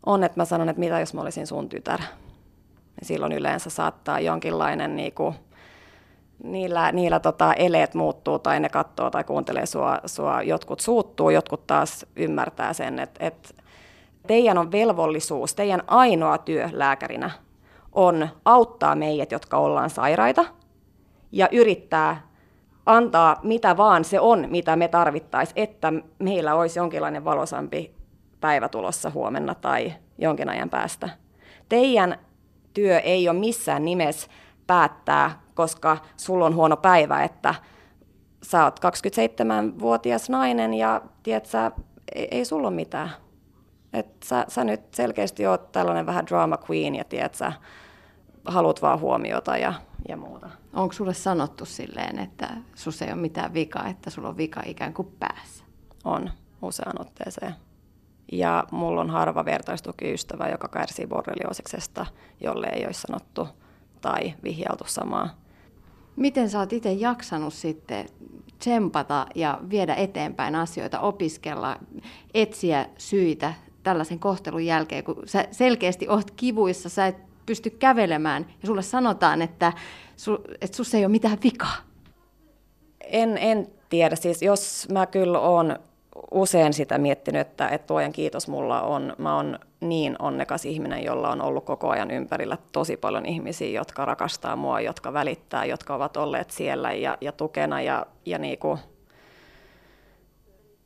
on, että mä sanon, että mitä jos mä olisin sun tytär. Ja silloin yleensä saattaa jonkinlainen niin kuin, niillä, niillä tota, eleet muuttuu tai ne katsoo tai kuuntelee sua, sua, jotkut suuttuu, jotkut taas ymmärtää sen, että, että teidän on velvollisuus, teidän ainoa työ lääkärinä on auttaa meidät, jotka ollaan sairaita, ja yrittää antaa mitä vaan se on, mitä me tarvittaisiin, että meillä olisi jonkinlainen valosampi päivä tulossa huomenna tai jonkin ajan päästä. Teidän työ ei ole missään nimessä päättää, koska sulla on huono päivä, että sä oot 27-vuotias nainen ja tiedät, sä, ei, ei sulla ole mitään. Et sä, sä nyt selkeästi oot tällainen vähän drama queen ja tiedät, sä haluat vaan huomiota ja, ja muuta. Onko sulle sanottu silleen, että sus ei ole mitään vikaa, että sulla on vika ikään kuin päässä? On, useaan otteeseen. Ja mulla on harva vertaistukiystävä, joka kärsii borrelioosiksesta, jolle ei olisi sanottu tai vihjailtu samaa. Miten sä oot itse jaksanut sitten tsempata ja viedä eteenpäin asioita, opiskella, etsiä syitä tällaisen kohtelun jälkeen, kun sä selkeästi oot kivuissa, sä et pysty kävelemään ja sulle sanotaan, että, su, että sussa ei ole mitään vikaa? En, en tiedä. Siis jos mä kyllä oon usein sitä miettinyt, että, että tuojan kiitos mulla on, mä oon niin onnekas ihminen, jolla on ollut koko ajan ympärillä tosi paljon ihmisiä, jotka rakastaa mua, jotka välittää, jotka ovat olleet siellä ja, ja tukena ja, ja niinku,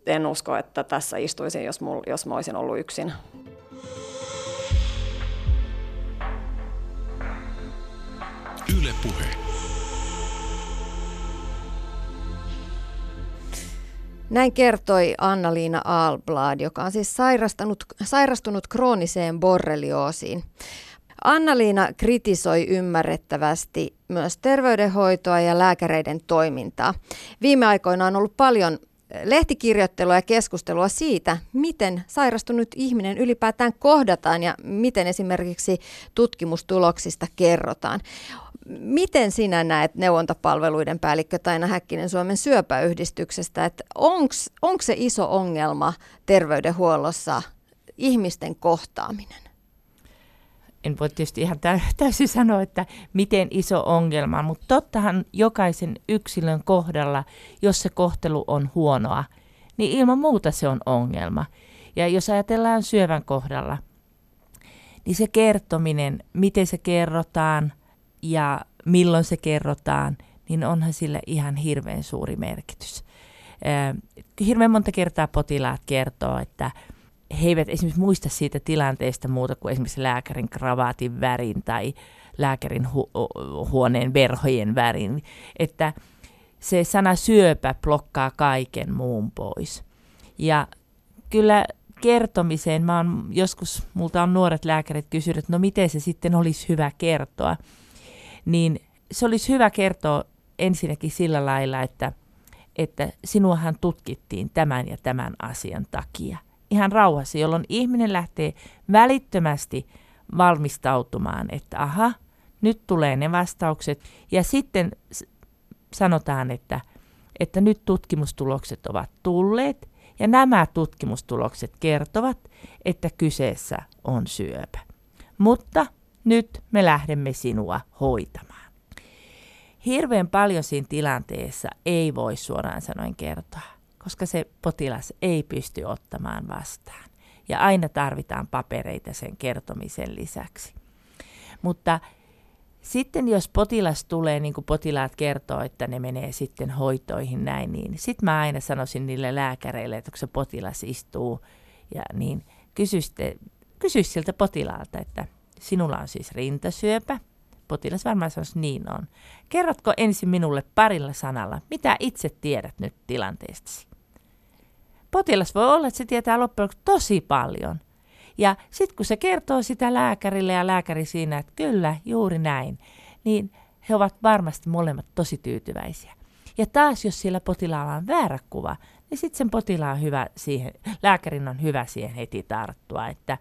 en usko, että tässä istuisin, jos, mul, jos mä olisin ollut yksin. Yle Puhe. Näin kertoi Anna-Liina Alblad, joka on siis sairastunut, sairastunut krooniseen borrelioosiin. Anna-Liina kritisoi ymmärrettävästi myös terveydenhoitoa ja lääkäreiden toimintaa. Viime aikoina on ollut paljon lehtikirjoittelua ja keskustelua siitä, miten sairastunut ihminen ylipäätään kohdataan ja miten esimerkiksi tutkimustuloksista kerrotaan. Miten sinä näet neuvontapalveluiden päällikkö Taina Häkkinen Suomen syöpäyhdistyksestä, että onko se iso ongelma terveydenhuollossa ihmisten kohtaaminen? En voi tietysti ihan täysin sanoa, että miten iso ongelma, mutta tottahan jokaisen yksilön kohdalla, jos se kohtelu on huonoa, niin ilman muuta se on ongelma. Ja jos ajatellaan syövän kohdalla, niin se kertominen, miten se kerrotaan, ja milloin se kerrotaan, niin onhan sille ihan hirveän suuri merkitys. Hirveän monta kertaa potilaat kertoo, että he eivät esimerkiksi muista siitä tilanteesta muuta kuin esimerkiksi lääkärin kravaatin värin tai lääkärin hu- huoneen verhojen värin. Että se sana syöpä blokkaa kaiken muun pois. Ja kyllä kertomiseen, mä oon joskus, multa on nuoret lääkärit kysynyt, että no miten se sitten olisi hyvä kertoa niin se olisi hyvä kertoa ensinnäkin sillä lailla, että, että sinuahan tutkittiin tämän ja tämän asian takia. Ihan rauhassa, jolloin ihminen lähtee välittömästi valmistautumaan, että aha, nyt tulee ne vastaukset. Ja sitten sanotaan, että, että nyt tutkimustulokset ovat tulleet ja nämä tutkimustulokset kertovat, että kyseessä on syöpä. Mutta nyt me lähdemme sinua hoitamaan. Hirveän paljon siinä tilanteessa ei voi suoraan sanoen kertoa, koska se potilas ei pysty ottamaan vastaan. Ja aina tarvitaan papereita sen kertomisen lisäksi. Mutta sitten jos potilas tulee, niin kuin potilaat kertoo, että ne menee sitten hoitoihin näin, niin sitten mä aina sanoisin niille lääkäreille, että kun se potilas istuu, ja niin kysyisi siltä potilaalta, että Sinulla on siis rintasyöpä. Potilas varmaan sanoisi, niin on. Kerrotko ensin minulle parilla sanalla, mitä itse tiedät nyt tilanteestasi? Potilas voi olla, että se tietää loppujen tosi paljon. Ja sitten kun se kertoo sitä lääkärille ja lääkäri siinä, että kyllä, juuri näin, niin he ovat varmasti molemmat tosi tyytyväisiä. Ja taas, jos sillä potilaalla on väärä kuva, niin sitten sen potilaan hyvä siihen, lääkärin on hyvä siihen heti tarttua, että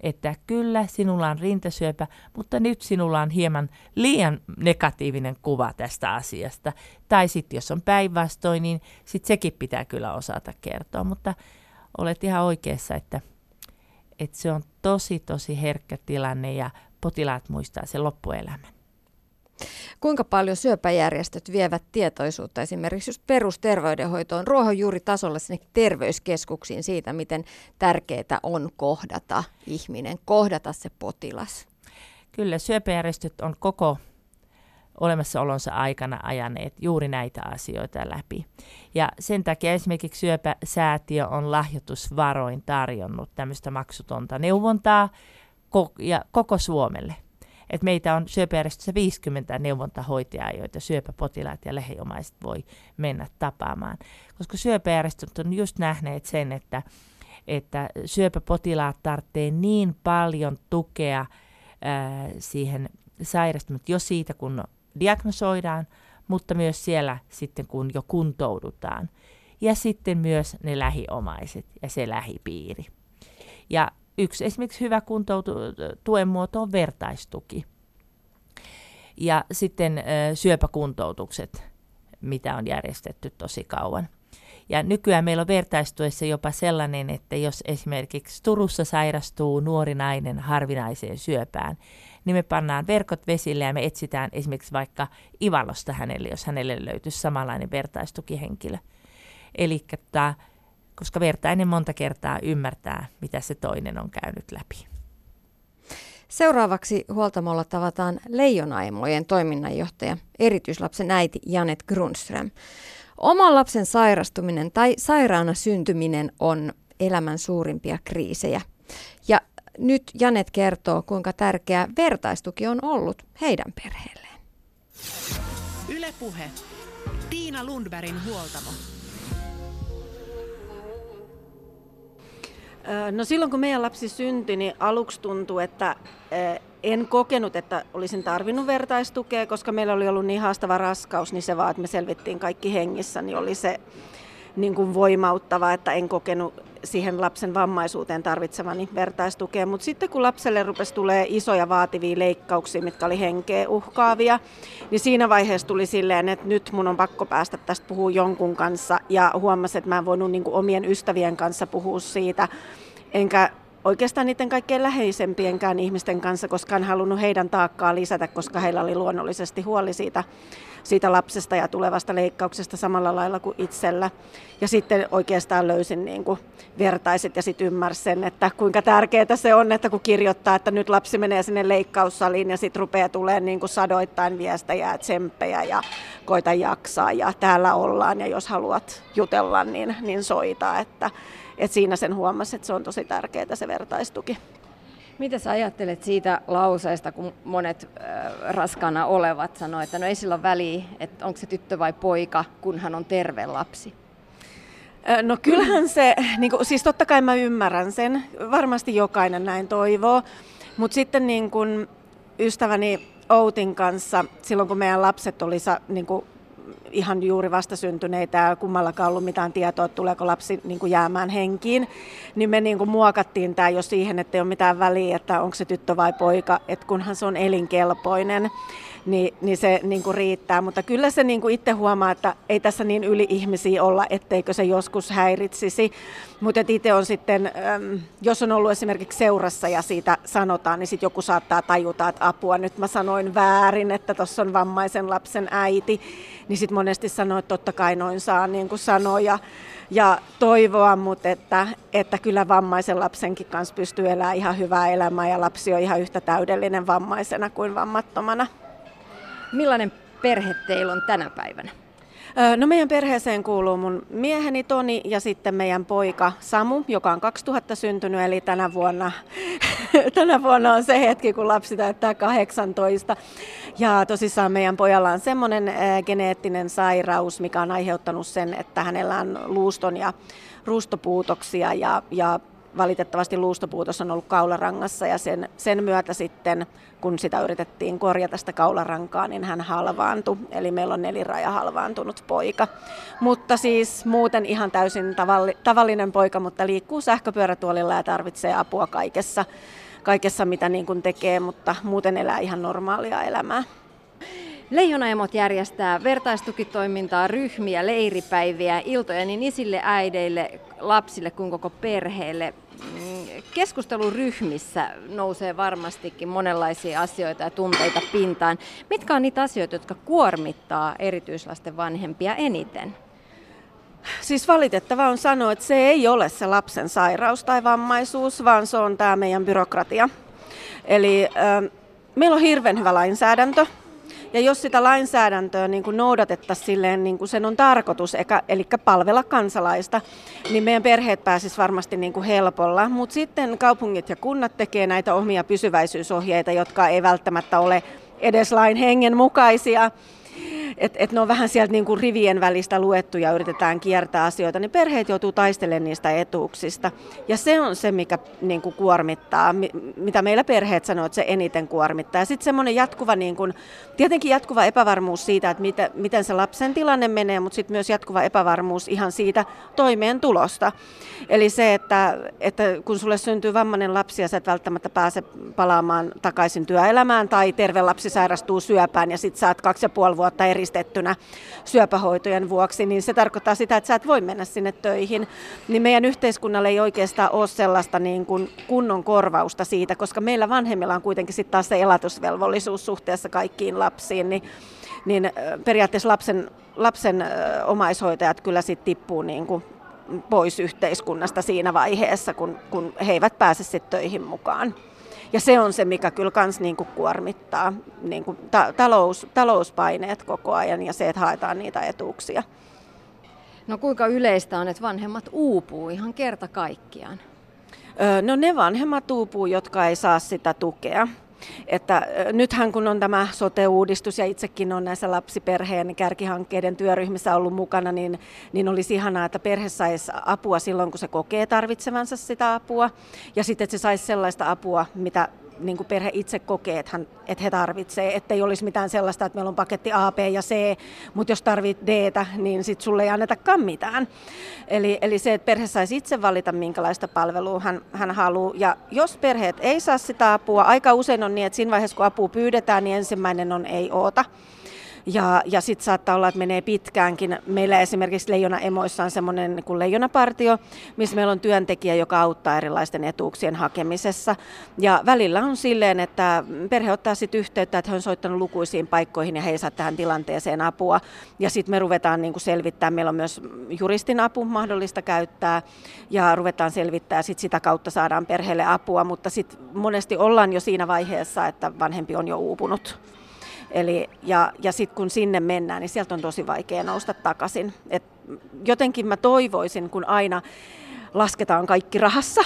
että kyllä sinulla on rintasyöpä, mutta nyt sinulla on hieman liian negatiivinen kuva tästä asiasta. Tai sitten jos on päinvastoin, niin sitten sekin pitää kyllä osata kertoa, mutta olet ihan oikeassa, että, että se on tosi tosi herkkä tilanne ja potilaat muistaa sen loppuelämän. Kuinka paljon syöpäjärjestöt vievät tietoisuutta esimerkiksi just perusterveydenhoitoon, ruohonjuuritasolla sinne terveyskeskuksiin siitä, miten tärkeää on kohdata ihminen, kohdata se potilas? Kyllä, syöpäjärjestöt on koko olemassaolonsa aikana ajaneet juuri näitä asioita läpi. Ja sen takia esimerkiksi Syöpäsäätiö on lahjoitusvaroin tarjonnut tämmöistä maksutonta neuvontaa ja koko Suomelle – että meitä on syöpäjärjestössä 50 neuvontahoitajaa, joita syöpäpotilaat ja lähiomaiset voi mennä tapaamaan. Koska syöpäjärjestöt on just nähneet sen, että, että syöpäpotilaat tarvitsee niin paljon tukea ää, siihen sairastumiseen, jo siitä kun diagnosoidaan, mutta myös siellä sitten kun jo kuntoudutaan. Ja sitten myös ne lähiomaiset ja se lähipiiri. Ja Yksi esimerkiksi hyvä kuntoutuen muoto on vertaistuki. Ja sitten syöpäkuntoutukset, mitä on järjestetty tosi kauan. Ja nykyään meillä on vertaistuessa jopa sellainen, että jos esimerkiksi Turussa sairastuu nuori nainen harvinaiseen syöpään, niin me pannaan verkot vesille ja me etsitään esimerkiksi vaikka Ivalosta hänelle, jos hänelle löytyisi samanlainen vertaistukihenkilö. Eli koska vertainen monta kertaa ymmärtää, mitä se toinen on käynyt läpi. Seuraavaksi huoltamolla tavataan Leijonaimojen toiminnanjohtaja, erityislapsen äiti Janet Grundström. Oman lapsen sairastuminen tai sairaana syntyminen on elämän suurimpia kriisejä. Ja nyt Janet kertoo, kuinka tärkeä vertaistuki on ollut heidän perheelleen. Ylepuhe. Tiina Lundbergin huoltamo. No silloin kun meidän lapsi syntyi, niin aluksi tuntui, että en kokenut, että olisin tarvinnut vertaistukea, koska meillä oli ollut niin haastava raskaus, niin se vaan, että me selvittiin kaikki hengissä, niin oli se, niin kuin voimauttava, että en kokenut siihen lapsen vammaisuuteen tarvitsevani vertaistukea. Mutta sitten kun lapselle rupesi tulee isoja vaativia leikkauksia, mitkä oli henkeä uhkaavia, niin siinä vaiheessa tuli silleen, että nyt mun on pakko päästä tästä puhua jonkun kanssa. Ja huomasin, että mä en voinut niin omien ystävien kanssa puhua siitä. Enkä oikeastaan niiden kaikkein läheisempienkään ihmisten kanssa, koska en halunnut heidän taakkaa lisätä, koska heillä oli luonnollisesti huoli siitä siitä lapsesta ja tulevasta leikkauksesta samalla lailla kuin itsellä. Ja sitten oikeastaan löysin niin kuin vertaiset ja sitten ymmärsin sen, että kuinka tärkeää se on, että kun kirjoittaa, että nyt lapsi menee sinne leikkaussaliin ja sitten rupeaa tulemaan niin kuin sadoittain viestejä ja tsemppejä ja koita jaksaa ja täällä ollaan ja jos haluat jutella, niin, niin soita. Että, että siinä sen huomasi, että se on tosi tärkeää se vertaistuki. Mitä sä ajattelet siitä lauseesta, kun monet äh, raskaana olevat sanoo, että no ei sillä ole väliä, että onko se tyttö vai poika, kun hän on terve lapsi? No kyllähän se, niin kuin, siis totta kai mä ymmärrän sen, varmasti jokainen näin toivoo, mutta sitten niin kuin ystäväni Outin kanssa, silloin kun meidän lapset oli niin kuin ihan juuri vastasyntyneitä ja kummallakaan ollut mitään tietoa, että tuleeko lapsi niin kuin jäämään henkiin, niin me niin kuin muokattiin tämä jo siihen, että ei ole mitään väliä, että onko se tyttö vai poika, että kunhan se on elinkelpoinen niin, niin se niin kuin riittää. Mutta kyllä se niin kuin itse huomaa, että ei tässä niin yli ihmisiä olla, etteikö se joskus häiritsisi. Mutta itse on sitten, jos on ollut esimerkiksi seurassa ja siitä sanotaan, niin sitten joku saattaa tajuta, että apua, nyt mä sanoin väärin, että tuossa on vammaisen lapsen äiti. Niin sitten monesti sanoo, että totta kai noin saa niin kuin sanoa ja, ja toivoa, mutta että, että kyllä vammaisen lapsenkin kanssa pystyy elämään ihan hyvää elämää ja lapsi on ihan yhtä täydellinen vammaisena kuin vammattomana. Millainen perhe teillä on tänä päivänä? No meidän perheeseen kuuluu mun mieheni Toni ja sitten meidän poika Samu, joka on 2000 syntynyt, eli tänä vuonna, tänä vuonna on se hetki, kun lapsi täyttää 18. Ja tosissaan meidän pojalla on semmoinen geneettinen sairaus, mikä on aiheuttanut sen, että hänellä on luuston ja ruustopuutoksia ja, ja valitettavasti luustopuutos on ollut kaularangassa ja sen, sen myötä sitten, kun sitä yritettiin korjata sitä kaularankaa, niin hän halvaantui. Eli meillä on neliraja halvaantunut poika. Mutta siis muuten ihan täysin tavalli, tavallinen poika, mutta liikkuu sähköpyörätuolilla ja tarvitsee apua kaikessa, kaikessa mitä niin kuin tekee, mutta muuten elää ihan normaalia elämää. Leijonaemot järjestää vertaistukitoimintaa, ryhmiä, leiripäiviä, iltoja niin isille, äideille, lapsille kuin koko perheelle. Mm, keskusteluryhmissä nousee varmastikin monenlaisia asioita ja tunteita pintaan. Mitkä on niitä asioita, jotka kuormittaa erityislasten vanhempia eniten? Siis valitettava on sanoa, että se ei ole se lapsen sairaus tai vammaisuus, vaan se on tämä meidän byrokratia. Eli äh, meillä on hirveän hyvä lainsäädäntö, ja jos sitä lainsäädäntöä niin kuin noudatettaisiin silleen, niin kuin sen on tarkoitus, eli palvella kansalaista, niin meidän perheet pääsisivät varmasti niin kuin helpolla. Mutta sitten kaupungit ja kunnat tekee näitä omia pysyväisyysohjeita, jotka ei välttämättä ole edes lain hengen mukaisia että et ne on vähän sieltä niin kuin rivien välistä luettu ja yritetään kiertää asioita, niin perheet joutuu taistelemaan niistä etuuksista. Ja se on se, mikä niin kuin kuormittaa, mitä meillä perheet sanoo, että se eniten kuormittaa. Ja sitten semmoinen jatkuva, niin kuin, tietenkin jatkuva epävarmuus siitä, että miten, miten se lapsen tilanne menee, mutta sitten myös jatkuva epävarmuus ihan siitä toimeentulosta. Eli se, että, että kun sulle syntyy vammainen lapsi ja sä et välttämättä pääse palaamaan takaisin työelämään tai terve lapsi sairastuu syöpään ja sitten oot kaksi ja puoli vuotta eristettynä syöpähoitojen vuoksi, niin se tarkoittaa sitä, että sä et voi mennä sinne töihin. Niin meidän yhteiskunnalle ei oikeastaan ole sellaista niin kuin kunnon korvausta siitä, koska meillä vanhemmilla on kuitenkin sitten taas se elatusvelvollisuus suhteessa kaikkiin lapsiin, niin, niin periaatteessa lapsen, lapsen omaishoitajat kyllä sitten tippuu niin kuin pois yhteiskunnasta siinä vaiheessa, kun, kun he eivät pääse sitten töihin mukaan. Ja se on se, mikä kyllä kans niin kuin kuormittaa niin kuin ta- talous, talouspaineet koko ajan ja se, että haetaan niitä etuuksia. No kuinka yleistä on, että vanhemmat uupuu ihan kerta kaikkiaan? No ne vanhemmat uupuu, jotka ei saa sitä tukea. Että nythän kun on tämä sote-uudistus ja itsekin on näissä lapsiperheen kärkihankkeiden työryhmissä ollut mukana, niin, niin olisi ihanaa, että perhe saisi apua silloin, kun se kokee tarvitsevansa sitä apua. Ja sitten, että se saisi sellaista apua, mitä niin kuin perhe itse kokee, että, hän, että he tarvitsee, ettei olisi mitään sellaista, että meillä on paketti A, B ja C, mutta jos tarvit D, niin sitten sulle ei annetakaan mitään. Eli, eli se, että perhe saisi itse valita, minkälaista palvelua hän, hän haluaa. Ja jos perheet ei saa sitä apua, aika usein on niin, että siinä vaiheessa kun apua pyydetään, niin ensimmäinen on ei oota. Ja, ja sitten saattaa olla, että menee pitkäänkin. Meillä esimerkiksi Leijona Emoissa on semmoinen niin Leijonapartio, missä meillä on työntekijä, joka auttaa erilaisten etuuksien hakemisessa. Ja välillä on silleen, että perhe ottaa sitten yhteyttä, että he on soittanut lukuisiin paikkoihin ja he ei saa tähän tilanteeseen apua. Ja sitten me ruvetaan niin selvittämään, meillä on myös juristin apu mahdollista käyttää ja ruvetaan selvittää ja sitten sitä kautta saadaan perheelle apua, mutta sitten monesti ollaan jo siinä vaiheessa, että vanhempi on jo uupunut. Eli, ja ja sitten kun sinne mennään, niin sieltä on tosi vaikea nousta takaisin. Et jotenkin mä toivoisin, kun aina lasketaan kaikki rahassa,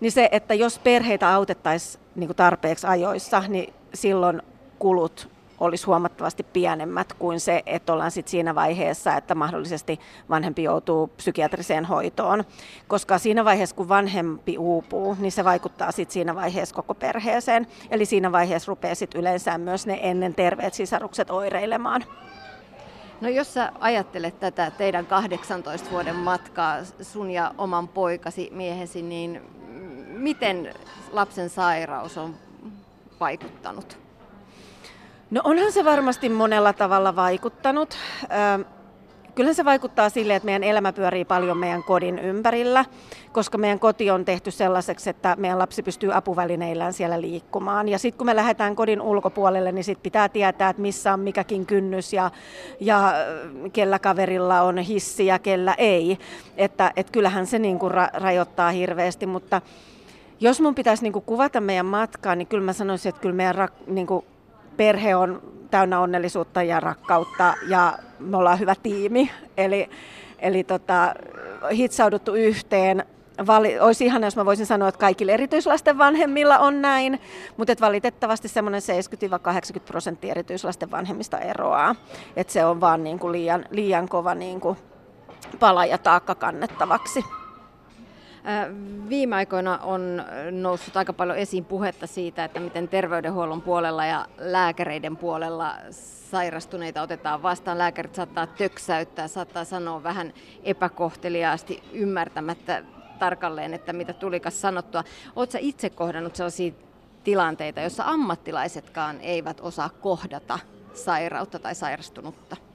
niin se, että jos perheitä autettaisiin niin tarpeeksi ajoissa, niin silloin kulut olisi huomattavasti pienemmät kuin se, että ollaan sit siinä vaiheessa, että mahdollisesti vanhempi joutuu psykiatriseen hoitoon. Koska siinä vaiheessa, kun vanhempi uupuu, niin se vaikuttaa sit siinä vaiheessa koko perheeseen. Eli siinä vaiheessa rupeaa sit yleensä myös ne ennen terveet sisarukset oireilemaan. No jos sä ajattelet tätä teidän 18 vuoden matkaa, sun ja oman poikasi miehesi, niin miten lapsen sairaus on vaikuttanut? No onhan se varmasti monella tavalla vaikuttanut. Kyllä se vaikuttaa sille, että meidän elämä pyörii paljon meidän kodin ympärillä, koska meidän koti on tehty sellaiseksi, että meidän lapsi pystyy apuvälineillään siellä liikkumaan. Ja sitten kun me lähdetään kodin ulkopuolelle, niin sit pitää tietää, että missä on mikäkin kynnys ja, ja kellä kaverilla on hissi ja kellä ei. Että et kyllähän se niinku ra- rajoittaa hirveästi, mutta jos mun pitäisi niinku kuvata meidän matkaa, niin kyllä mä sanoisin, että kyllä meidän ra- niinku perhe on täynnä onnellisuutta ja rakkautta ja me ollaan hyvä tiimi. Eli, eli tota, hitsauduttu yhteen. Vali, olisi ihan, jos mä voisin sanoa, että kaikille erityislasten vanhemmilla on näin, mutta että valitettavasti semmoinen 70-80 prosenttia erityislasten vanhemmista eroaa. Että se on vaan niin kuin liian, liian kova niin kuin pala ja taakka kannettavaksi. Viime aikoina on noussut aika paljon esiin puhetta siitä, että miten terveydenhuollon puolella ja lääkäreiden puolella sairastuneita otetaan vastaan. Lääkärit saattaa töksäyttää, saattaa sanoa vähän epäkohteliaasti ymmärtämättä tarkalleen, että mitä tulikas sanottua. Oletko itse kohdannut sellaisia tilanteita, joissa ammattilaisetkaan eivät osaa kohdata sairautta tai sairastunutta?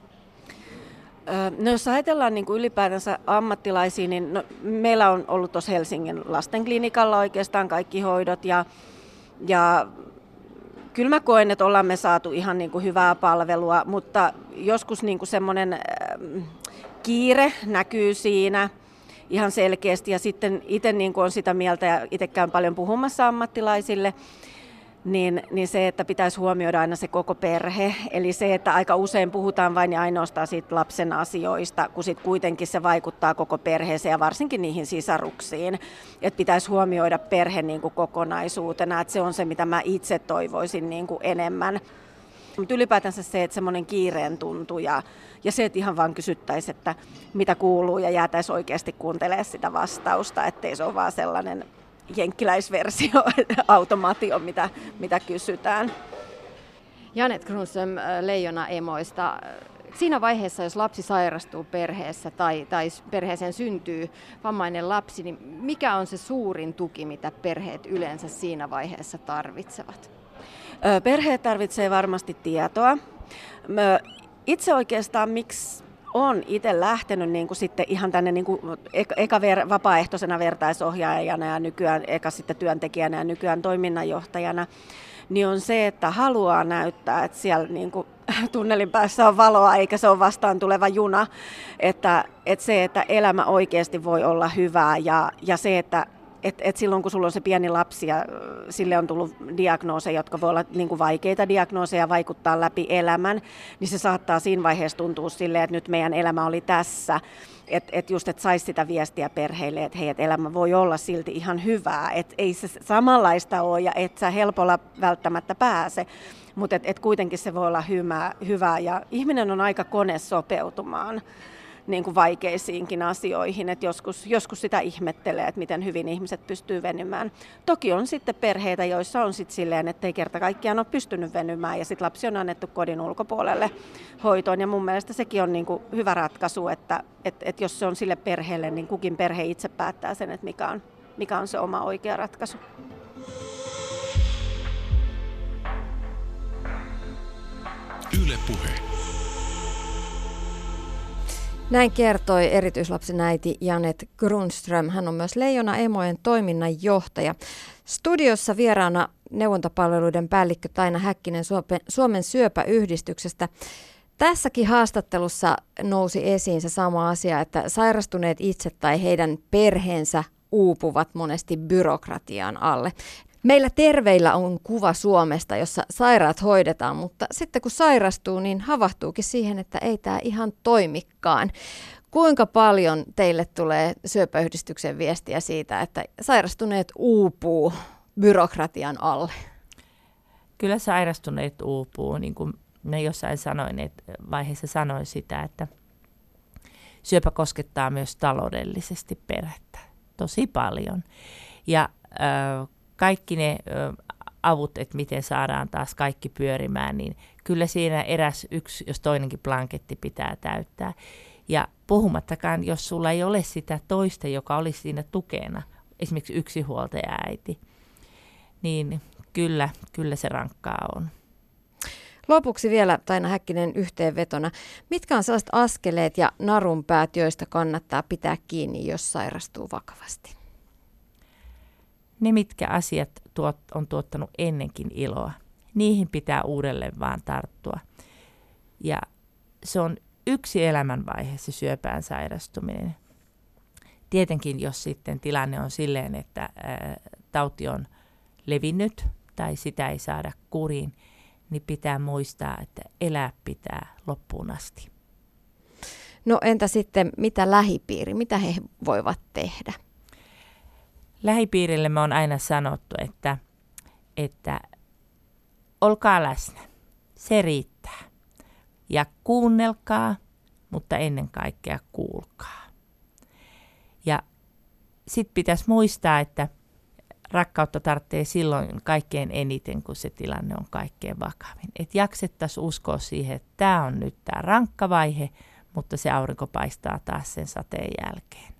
No jos ajatellaan niin kuin ylipäätänsä ammattilaisia, niin no, meillä on ollut tuossa Helsingin lastenklinikalla oikeastaan kaikki hoidot ja, ja kyllä mä koen, että ollaan me saatu ihan niin kuin hyvää palvelua, mutta joskus niin kuin semmoinen kiire näkyy siinä ihan selkeästi ja sitten itse niin kuin on sitä mieltä ja itse käyn paljon puhumassa ammattilaisille, niin, niin se, että pitäisi huomioida aina se koko perhe. Eli se, että aika usein puhutaan vain ja ainoastaan siitä lapsen asioista, kun sitten kuitenkin se vaikuttaa koko perheeseen ja varsinkin niihin sisaruksiin. Että pitäisi huomioida perhe niin kuin kokonaisuutena, että se on se, mitä mä itse toivoisin niin kuin enemmän. Mutta ylipäätänsä se, että semmoinen kiireen tuntu ja, ja se, että ihan vaan kysyttäisiin, että mitä kuuluu ja jäätäisiin oikeasti kuuntelemaan sitä vastausta, ettei se ole vaan sellainen jenkkiläisversio, automaatio, mitä, mitä kysytään. Janet Grunström äh, Leijona Emoista. Siinä vaiheessa, jos lapsi sairastuu perheessä tai, tai perheeseen syntyy vammainen lapsi, niin mikä on se suurin tuki, mitä perheet yleensä siinä vaiheessa tarvitsevat? Perheet tarvitsee varmasti tietoa. Itse oikeastaan, miksi on itse lähtenyt niin kuin sitten ihan tänne niin kuin eka, eka ver, vapaaehtoisena vertaisohjaajana ja nykyään eka sitten työntekijänä ja nykyään toiminnanjohtajana, niin on se, että haluaa näyttää, että siellä niin kuin tunnelin päässä on valoa eikä se ole vastaan tuleva juna. Että, että se, että elämä oikeasti voi olla hyvää ja, ja se, että et, et silloin kun sulla on se pieni lapsi ja sille on tullut diagnooseja, jotka voi olla niin kuin vaikeita diagnooseja vaikuttaa läpi elämän, niin se saattaa siinä vaiheessa tuntua silleen, että nyt meidän elämä oli tässä. Että et just, että saisi sitä viestiä perheille, että hei, et elämä voi olla silti ihan hyvää, että ei se samanlaista ole ja et sä helpolla välttämättä pääse, mutta et, et kuitenkin se voi olla hyvää, hyvää ja ihminen on aika kone sopeutumaan niin kuin vaikeisiinkin asioihin, että joskus, joskus sitä ihmettelee, että miten hyvin ihmiset pystyy venymään. Toki on sitten perheitä, joissa on sitten silleen, että ei kerta kaikkiaan ole pystynyt venymään ja sitten lapsi on annettu kodin ulkopuolelle hoitoon ja mun mielestä sekin on niin kuin hyvä ratkaisu, että että että jos se on sille perheelle, niin kukin perhe itse päättää sen, että mikä on, mikä on se oma oikea ratkaisu. Yle Puhe. Näin kertoi erityislapsen äiti Janet Grunström. Hän on myös Leijona Emojen toiminnan johtaja. Studiossa vieraana neuvontapalveluiden päällikkö Taina Häkkinen Suomen syöpäyhdistyksestä. Tässäkin haastattelussa nousi esiin se sama asia, että sairastuneet itse tai heidän perheensä uupuvat monesti byrokratian alle. Meillä terveillä on kuva Suomesta, jossa sairaat hoidetaan, mutta sitten kun sairastuu, niin havahtuukin siihen, että ei tämä ihan toimikaan. Kuinka paljon teille tulee syöpäyhdistyksen viestiä siitä, että sairastuneet uupuu byrokratian alle? Kyllä sairastuneet uupuu, niin kuin me jossain sanoin, että vaiheessa sanoin sitä, että syöpä koskettaa myös taloudellisesti perhettä tosi paljon. Ja äh, kaikki ne avut, että miten saadaan taas kaikki pyörimään, niin kyllä siinä eräs yksi, jos toinenkin blanketti pitää täyttää. Ja puhumattakaan, jos sulla ei ole sitä toista, joka olisi siinä tukena, esimerkiksi yksi huoltaja äiti, niin kyllä, kyllä se rankkaa on. Lopuksi vielä Taina Häkkinen yhteenvetona. Mitkä on sellaiset askeleet ja narunpäät, joista kannattaa pitää kiinni, jos sairastuu vakavasti? Ne, mitkä asiat tuot, on tuottanut ennenkin iloa, niihin pitää uudelleen vaan tarttua. Ja se on yksi elämänvaihe, se syöpään sairastuminen. Tietenkin, jos sitten tilanne on silleen, että ää, tauti on levinnyt tai sitä ei saada kuriin, niin pitää muistaa, että elää pitää loppuun asti. No entä sitten, mitä lähipiiri, mitä he voivat tehdä? Lähipiirille me on aina sanottu, että, että olkaa läsnä. Se riittää. Ja kuunnelkaa, mutta ennen kaikkea kuulkaa. Ja sitten pitäisi muistaa, että rakkautta tarvitsee silloin kaikkein eniten, kun se tilanne on kaikkein vakavin. Että jaksettaisiin uskoa siihen, että tämä on nyt tämä rankka vaihe, mutta se aurinko paistaa taas sen sateen jälkeen.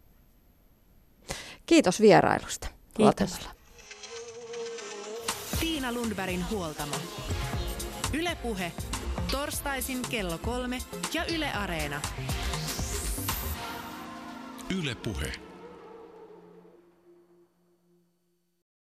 Kiitos vierailusta. Kiitos. Tiina Lundbergin huoltamo. Ylepuhe torstaisin kello kolme ja Yle Areena. Ylepuhe.